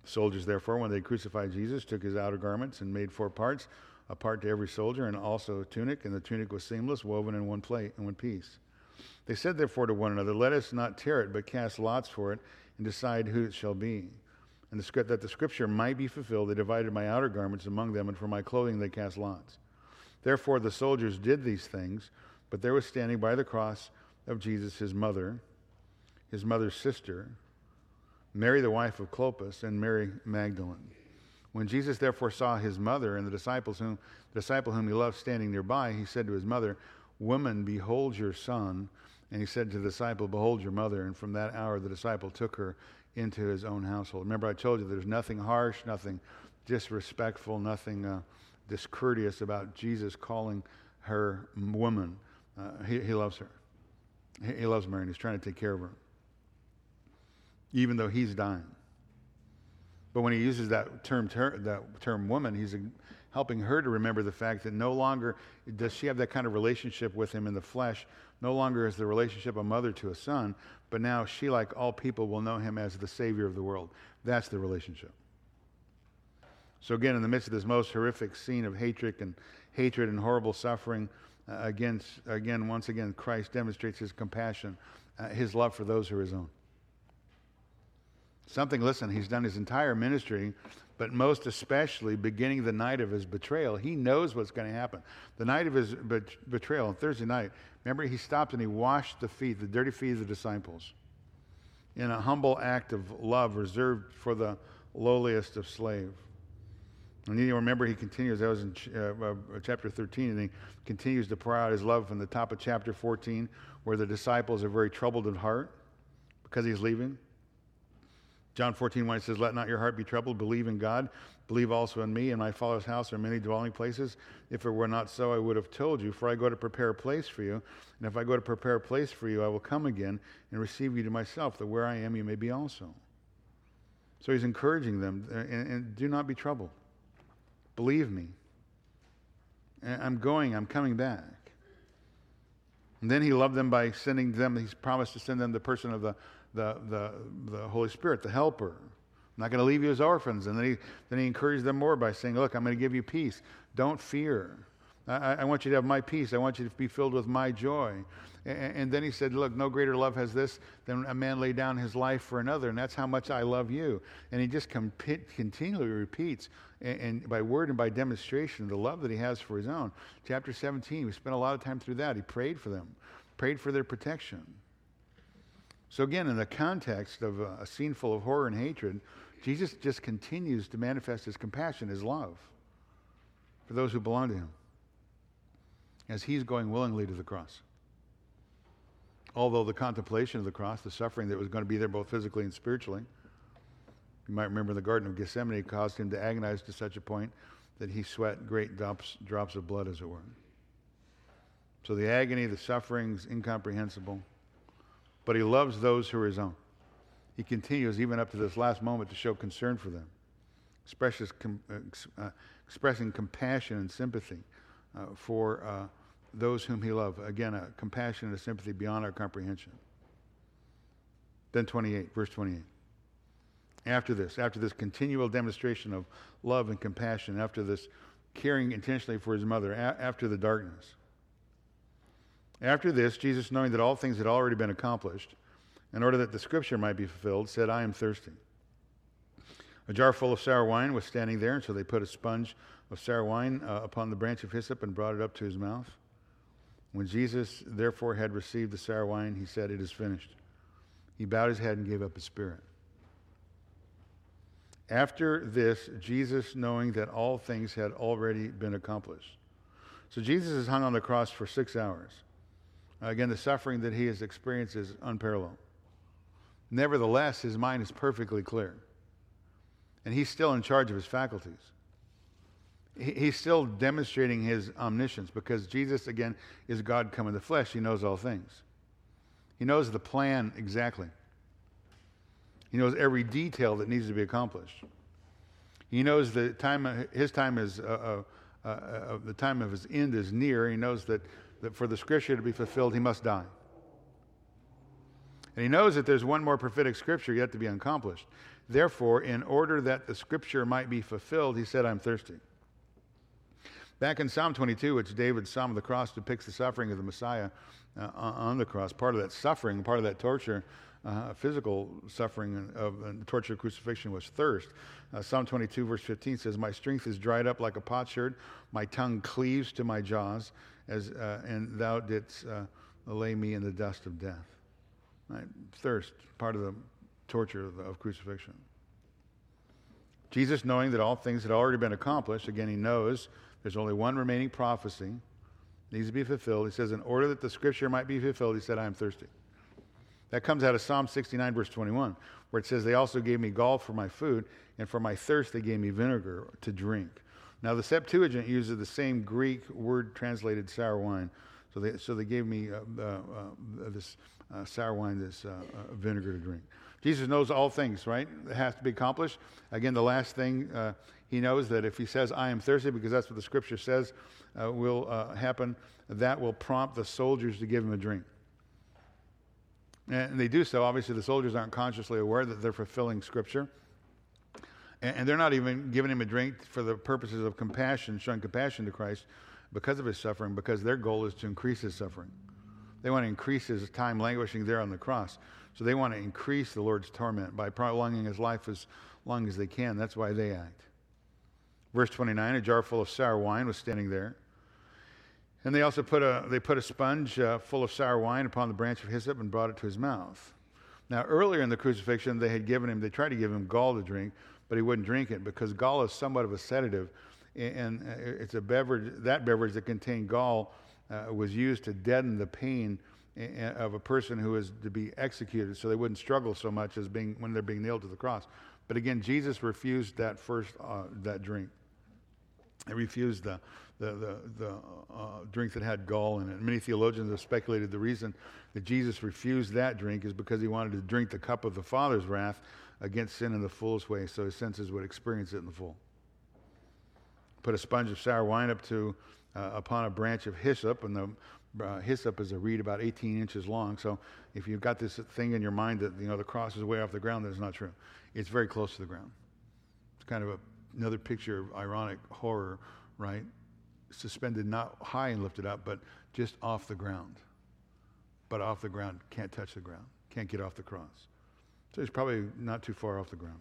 Soldiers, therefore, when they crucified Jesus, took his outer garments and made four parts, a part to every soldier, and also a tunic, and the tunic was seamless, woven in one plate, in one piece. They said, therefore, to one another, Let us not tear it, but cast lots for it, and decide who it shall be. And the, that the scripture might be fulfilled, they divided my outer garments among them, and for my clothing they cast lots. Therefore the soldiers did these things, but there was standing by the cross of Jesus, his mother, his mother's sister, Mary, the wife of Clopas, and Mary Magdalene. When Jesus therefore saw his mother and the disciples whom, the disciple whom he loved standing nearby, he said to his mother, Woman, behold your son. And he said to the disciple, Behold your mother. And from that hour, the disciple took her into his own household. Remember, I told you there's nothing harsh, nothing disrespectful, nothing uh, discourteous about Jesus calling her woman. Uh, he, he loves her. He loves Mary and he's trying to take care of her, even though he's dying. But when he uses that term, ter- that term woman, he's helping her to remember the fact that no longer does she have that kind of relationship with him in the flesh. No longer is the relationship a mother to a son, but now she, like all people, will know him as the Savior of the world. That's the relationship. So, again, in the midst of this most horrific scene of hatred and, hatred and horrible suffering, uh, against, again, once again, Christ demonstrates his compassion, uh, his love for those who are his own. Something, listen, he's done his entire ministry, but most especially beginning the night of his betrayal. He knows what's going to happen. The night of his betrayal, on Thursday night, remember, he stopped and he washed the feet, the dirty feet of the disciples, in a humble act of love reserved for the lowliest of slaves. And you remember he continues, that was in uh, uh, chapter 13, and he continues to pour out his love from the top of chapter 14, where the disciples are very troubled in heart because he's leaving. John 14, 1 it says, Let not your heart be troubled, believe in God, believe also in me. In my Father's house are many dwelling places. If it were not so, I would have told you, for I go to prepare a place for you. And if I go to prepare a place for you, I will come again and receive you to myself, that where I am, you may be also. So he's encouraging them, uh, and, and do not be troubled. Believe me. I'm going, I'm coming back. And then he loved them by sending them, he's promised to send them the person of the, the, the, the Holy Spirit, the helper. I'm not going to leave you as orphans. And then he, then he encouraged them more by saying, Look, I'm going to give you peace. Don't fear. I, I, want you to have my peace. I want you to be filled with my joy. And, and, then he said, Look, no greater love has this than a man lay down his life for another. And that's how much I love you. And he just continually repeats, and, and by word and by demonstration, the love that he has for his own. Chapter 17, we spent a lot of time through that. He prayed for them, prayed for their protection. So, again, in the context of a, a scene full of horror and hatred, Jesus just continues to manifest his compassion, his love for those who belong to him as he's going willingly to the cross. Although the contemplation of the cross, the suffering that was going to be there both physically and spiritually, you might remember the Garden of Gethsemane, caused him to agonize to such a point that he sweat great drops, drops of blood, as it were. So the agony, the suffering is incomprehensible. But he loves those who are his own. He continues, even up to this last moment, to show concern for them, expresses, uh, expressing compassion and sympathy uh, for uh, those whom he loved. Again, a compassion and a sympathy beyond our comprehension. Then 28, verse 28. After this, after this continual demonstration of love and compassion, after this caring intentionally for his mother, a- after the darkness. After this, Jesus, knowing that all things had already been accomplished, in order that the scripture might be fulfilled, said, I am thirsty. A jar full of sour wine was standing there, and so they put a sponge of sour wine uh, upon the branch of hyssop and brought it up to his mouth. When Jesus therefore had received the sour wine, he said, It is finished. He bowed his head and gave up his spirit. After this, Jesus, knowing that all things had already been accomplished. So Jesus is hung on the cross for six hours. Again, the suffering that he has experienced is unparalleled. Nevertheless, his mind is perfectly clear. And he's still in charge of his faculties. He's still demonstrating his omniscience because Jesus, again, is God come in the flesh. He knows all things. He knows the plan exactly. He knows every detail that needs to be accomplished. He knows the time, his time is, uh, uh, uh, uh, the time of his end is near. He knows that, that for the scripture to be fulfilled, he must die. And he knows that there's one more prophetic scripture yet to be accomplished. Therefore, in order that the scripture might be fulfilled, he said, I'm thirsty. Back in Psalm 22, which David's Psalm of the Cross depicts the suffering of the Messiah uh, on the cross, part of that suffering, part of that torture, uh, physical suffering of the torture of crucifixion was thirst. Uh, Psalm 22, verse 15 says, My strength is dried up like a potsherd, my tongue cleaves to my jaws, as, uh, and thou didst uh, lay me in the dust of death. Right? Thirst, part of the torture of, of crucifixion. Jesus, knowing that all things had already been accomplished, again, he knows there's only one remaining prophecy needs to be fulfilled. He says, In order that the scripture might be fulfilled, he said, I am thirsty. That comes out of Psalm 69, verse 21, where it says, They also gave me gall for my food, and for my thirst they gave me vinegar to drink. Now, the Septuagint uses the same Greek word translated sour wine. So they, so they gave me uh, uh, uh, this uh, sour wine, this uh, uh, vinegar to drink. Jesus knows all things, right? It has to be accomplished. Again, the last thing uh, he knows that if he says, I am thirsty, because that's what the scripture says uh, will uh, happen, that will prompt the soldiers to give him a drink. And they do so. Obviously, the soldiers aren't consciously aware that they're fulfilling Scripture. And they're not even giving him a drink for the purposes of compassion, showing compassion to Christ. because of his suffering, because their goal is to increase his suffering. They want to increase his time languishing there on the cross. So they want to increase the Lord's torment by prolonging his life as long as they can. That's why they act. Verse 29 a jar full of sour wine was standing there. And they also put a, they put a sponge uh, full of sour wine upon the branch of hyssop and brought it to his mouth. Now, earlier in the crucifixion, they had given him, they tried to give him gall to drink, but he wouldn't drink it because gall is somewhat of a sedative. And uh, it's a beverage, that beverage that contained gall uh, was used to deaden the pain of a person who is to be executed so they wouldn't struggle so much as being when they're being nailed to the cross. But again, Jesus refused that first, uh, that drink. He refused the, the, the, the uh, drink that had gall in it. Many theologians have speculated the reason that Jesus refused that drink is because he wanted to drink the cup of the Father's wrath against sin in the fullest way so his senses would experience it in the full. Put a sponge of sour wine up to uh, upon a branch of hyssop, and the uh, hyssop is a reed about 18 inches long. So if you've got this thing in your mind that you know the cross is way off the ground, that's not true. It's very close to the ground. It's kind of a, another picture of ironic horror, right? Suspended not high and lifted up, but just off the ground. But off the ground, can't touch the ground, can't get off the cross. So he's probably not too far off the ground.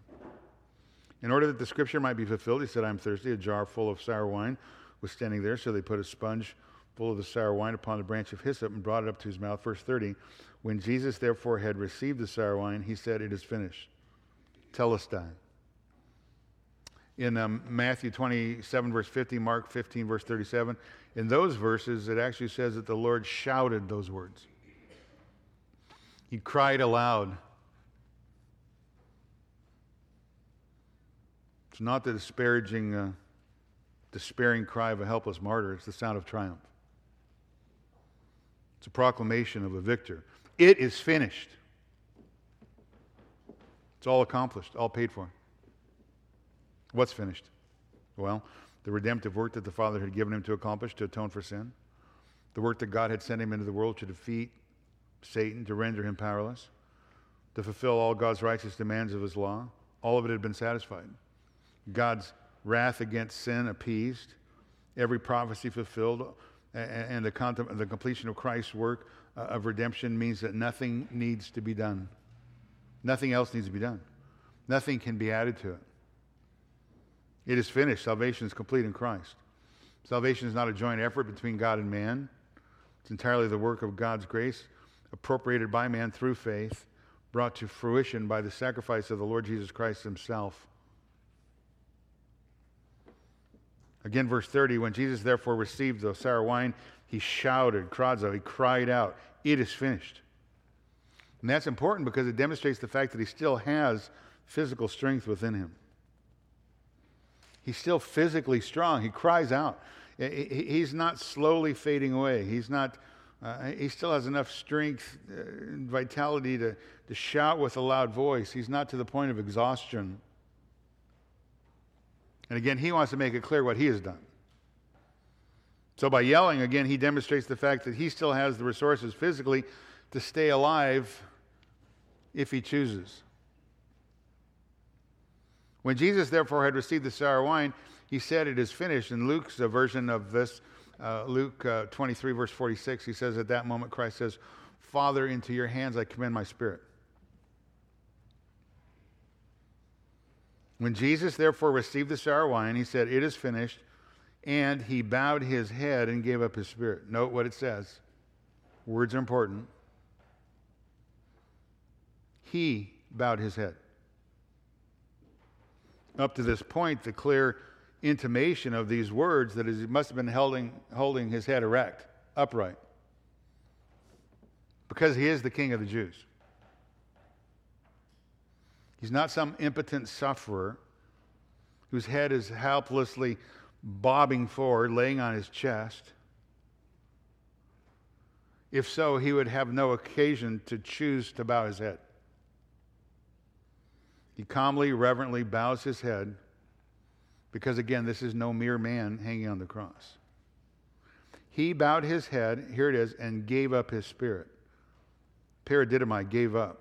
In order that the scripture might be fulfilled, he said, I'm thirsty. A jar full of sour wine was standing there, so they put a sponge full of the sour wine upon the branch of hyssop and brought it up to his mouth. Verse 30 When Jesus therefore had received the sour wine, he said, It is finished. Tetelestai. In um, Matthew 27, verse 50, Mark 15, verse 37, in those verses, it actually says that the Lord shouted those words. He cried aloud. It's not the disparaging, uh, despairing cry of a helpless martyr, it's the sound of triumph. It's a proclamation of a victor. It is finished. It's all accomplished, all paid for. What's finished? Well, the redemptive work that the Father had given him to accomplish to atone for sin, the work that God had sent him into the world to defeat Satan, to render him powerless, to fulfill all God's righteous demands of his law. All of it had been satisfied. God's wrath against sin appeased, every prophecy fulfilled, and the, the completion of Christ's work uh, of redemption means that nothing needs to be done. Nothing else needs to be done. Nothing can be added to it. It is finished. Salvation is complete in Christ. Salvation is not a joint effort between God and man. It's entirely the work of God's grace, appropriated by man through faith, brought to fruition by the sacrifice of the Lord Jesus Christ himself. Again, verse 30 when Jesus therefore received the sour wine, he shouted, krazo, he cried out, It is finished. And that's important because it demonstrates the fact that he still has physical strength within him. He's still physically strong. He cries out. He's not slowly fading away. He's not, uh, he still has enough strength and uh, vitality to, to shout with a loud voice. He's not to the point of exhaustion. And again, he wants to make it clear what he has done. So by yelling, again, he demonstrates the fact that he still has the resources physically to stay alive if he chooses. When Jesus, therefore, had received the sour wine, he said, It is finished. In Luke's version of this, uh, Luke uh, 23, verse 46, he says, At that moment, Christ says, Father, into your hands I commend my spirit. When Jesus therefore received the sour wine, he said, It is finished. And he bowed his head and gave up his spirit. Note what it says. Words are important. He bowed his head. Up to this point, the clear intimation of these words that he must have been holding, holding his head erect, upright, because he is the king of the Jews. He's not some impotent sufferer whose head is helplessly bobbing forward, laying on his chest. If so, he would have no occasion to choose to bow his head. He calmly, reverently bows his head because, again, this is no mere man hanging on the cross. He bowed his head, here it is, and gave up his spirit. Paradidomai gave up.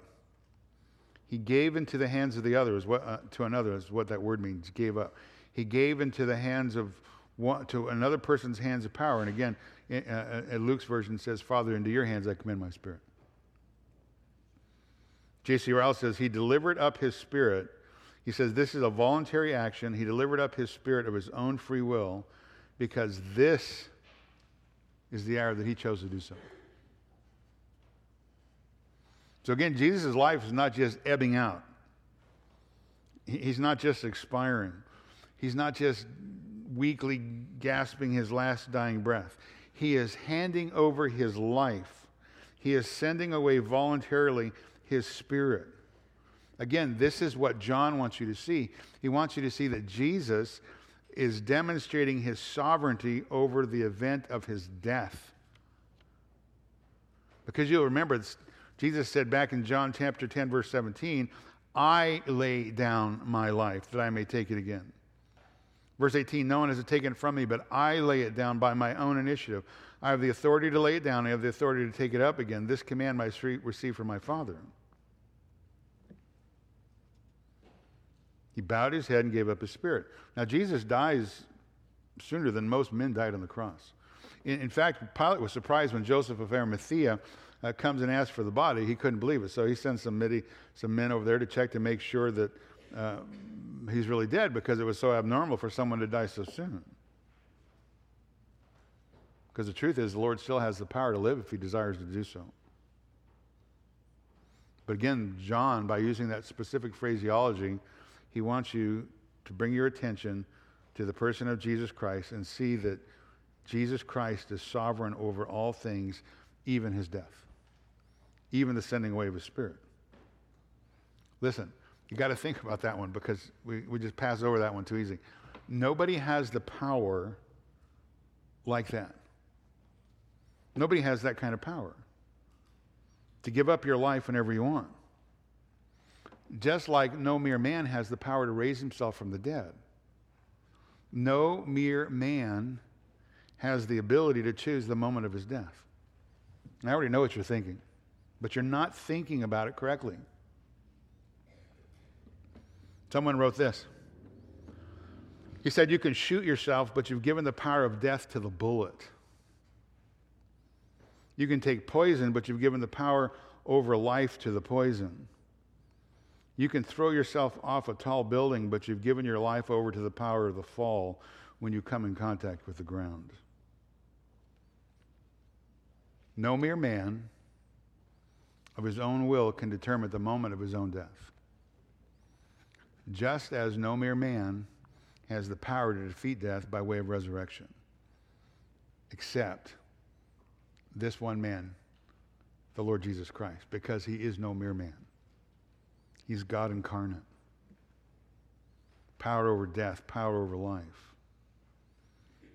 He gave into the hands of the others, what, uh, to another is what that word means, gave up. He gave into the hands of one, to another person's hands of power. And again, in, uh, uh Luke's version says, Father, into your hands I commend my spirit. J.C. Ryle says, He delivered up his spirit. He says, This is a voluntary action. He delivered up his spirit of his own free will because this is the hour that he chose to do so. So again, Jesus' life is not just ebbing out. He's not just expiring. He's not just weakly gasping his last dying breath. He is handing over his life. He is sending away voluntarily his spirit. Again, this is what John wants you to see. He wants you to see that Jesus is demonstrating his sovereignty over the event of his death. Because you'll remember, Jesus said back in John chapter 10, verse 17, I lay down my life that I may take it again. Verse 18, no one has it taken from me, but I lay it down by my own initiative. I have the authority to lay it down. I have the authority to take it up again. This command I received from my Father. He bowed his head and gave up his spirit. Now, Jesus dies sooner than most men died on the cross. In, in fact, Pilate was surprised when Joseph of Arimathea uh, comes and asks for the body. He couldn't believe it. So he sends some, midi, some men over there to check to make sure that uh, he's really dead because it was so abnormal for someone to die so soon. Because the truth is, the Lord still has the power to live if he desires to do so. But again, John, by using that specific phraseology, he wants you to bring your attention to the person of Jesus Christ and see that Jesus Christ is sovereign over all things, even his death, even the sending away of his spirit. Listen, you got to think about that one because we, we just pass over that one too easy. Nobody has the power like that. Nobody has that kind of power to give up your life whenever you want. Just like no mere man has the power to raise himself from the dead. No mere man has the ability to choose the moment of his death. I already know what you're thinking, but you're not thinking about it correctly. Someone wrote this. He said, You can shoot yourself, but you've given the power of death to the bullet. You can take poison, but you've given the power over life to the poison. You can throw yourself off a tall building, but you've given your life over to the power of the fall when you come in contact with the ground. No mere man of his own will can determine the moment of his own death just as no mere man has the power to defeat death by way of resurrection, except this one man, the Lord Jesus Christ, because he is no mere man. He's God incarnate. Power over death, power over life.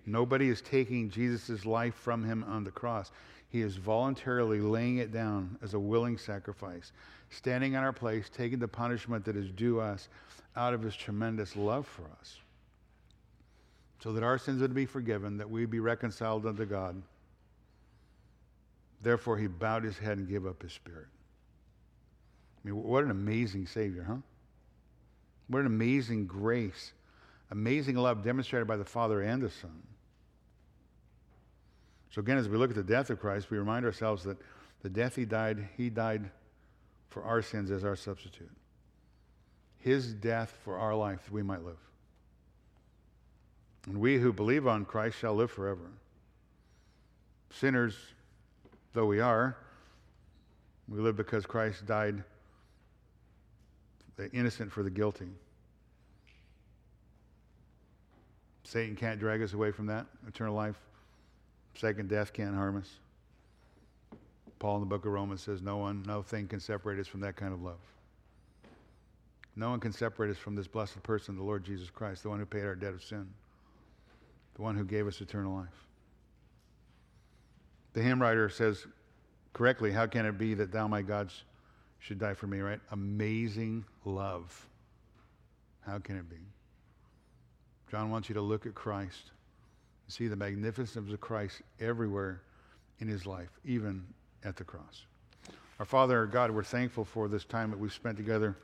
Nobody is taking Jesus' life from him on the cross. He is voluntarily laying it down as a willing sacrifice, standing in our place, taking the punishment that is due us out of his tremendous love for us, so that our sins would be forgiven, that we be reconciled unto God. Therefore, he bowed his head and gave up his spirit. I mean, what an amazing Savior, huh? What an amazing grace, amazing love demonstrated by the Father and the Son. So, again, as we look at the death of Christ, we remind ourselves that the death he died, he died for our sins as our substitute his death for our life that we might live. And we who believe on Christ shall live forever. Sinners though we are, we live because Christ died the innocent for the guilty. Satan can't drag us away from that eternal life. Second death can't harm us. Paul in the book of Romans says, No one, no thing can separate us from that kind of love. No one can separate us from this blessed person, the Lord Jesus Christ, the one who paid our debt of sin, the one who gave us eternal life. The hymn writer says correctly, How can it be that thou, my God, should die for me, right? Amazing love. How can it be? John wants you to look at Christ see the magnificence of Christ everywhere in his life, even at the cross. Our Father, our God, we're thankful for this time that we've spent together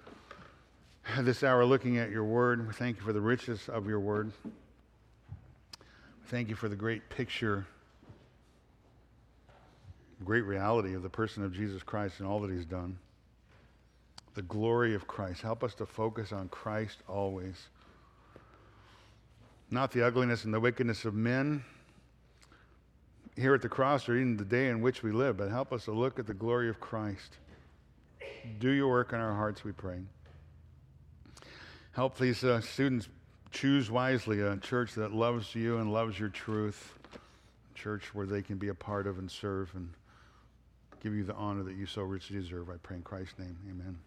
this hour looking at your word. We thank you for the richness of your word. Thank you for the great picture, great reality of the person of Jesus Christ and all that he's done. The glory of Christ. Help us to focus on Christ always. Not the ugliness and the wickedness of men here at the cross or even the day in which we live, but help us to look at the glory of Christ. Do your work in our hearts, we pray. Help these uh, students choose wisely a church that loves you and loves your truth, a church where they can be a part of and serve and give you the honor that you so richly deserve. I pray in Christ's name. Amen.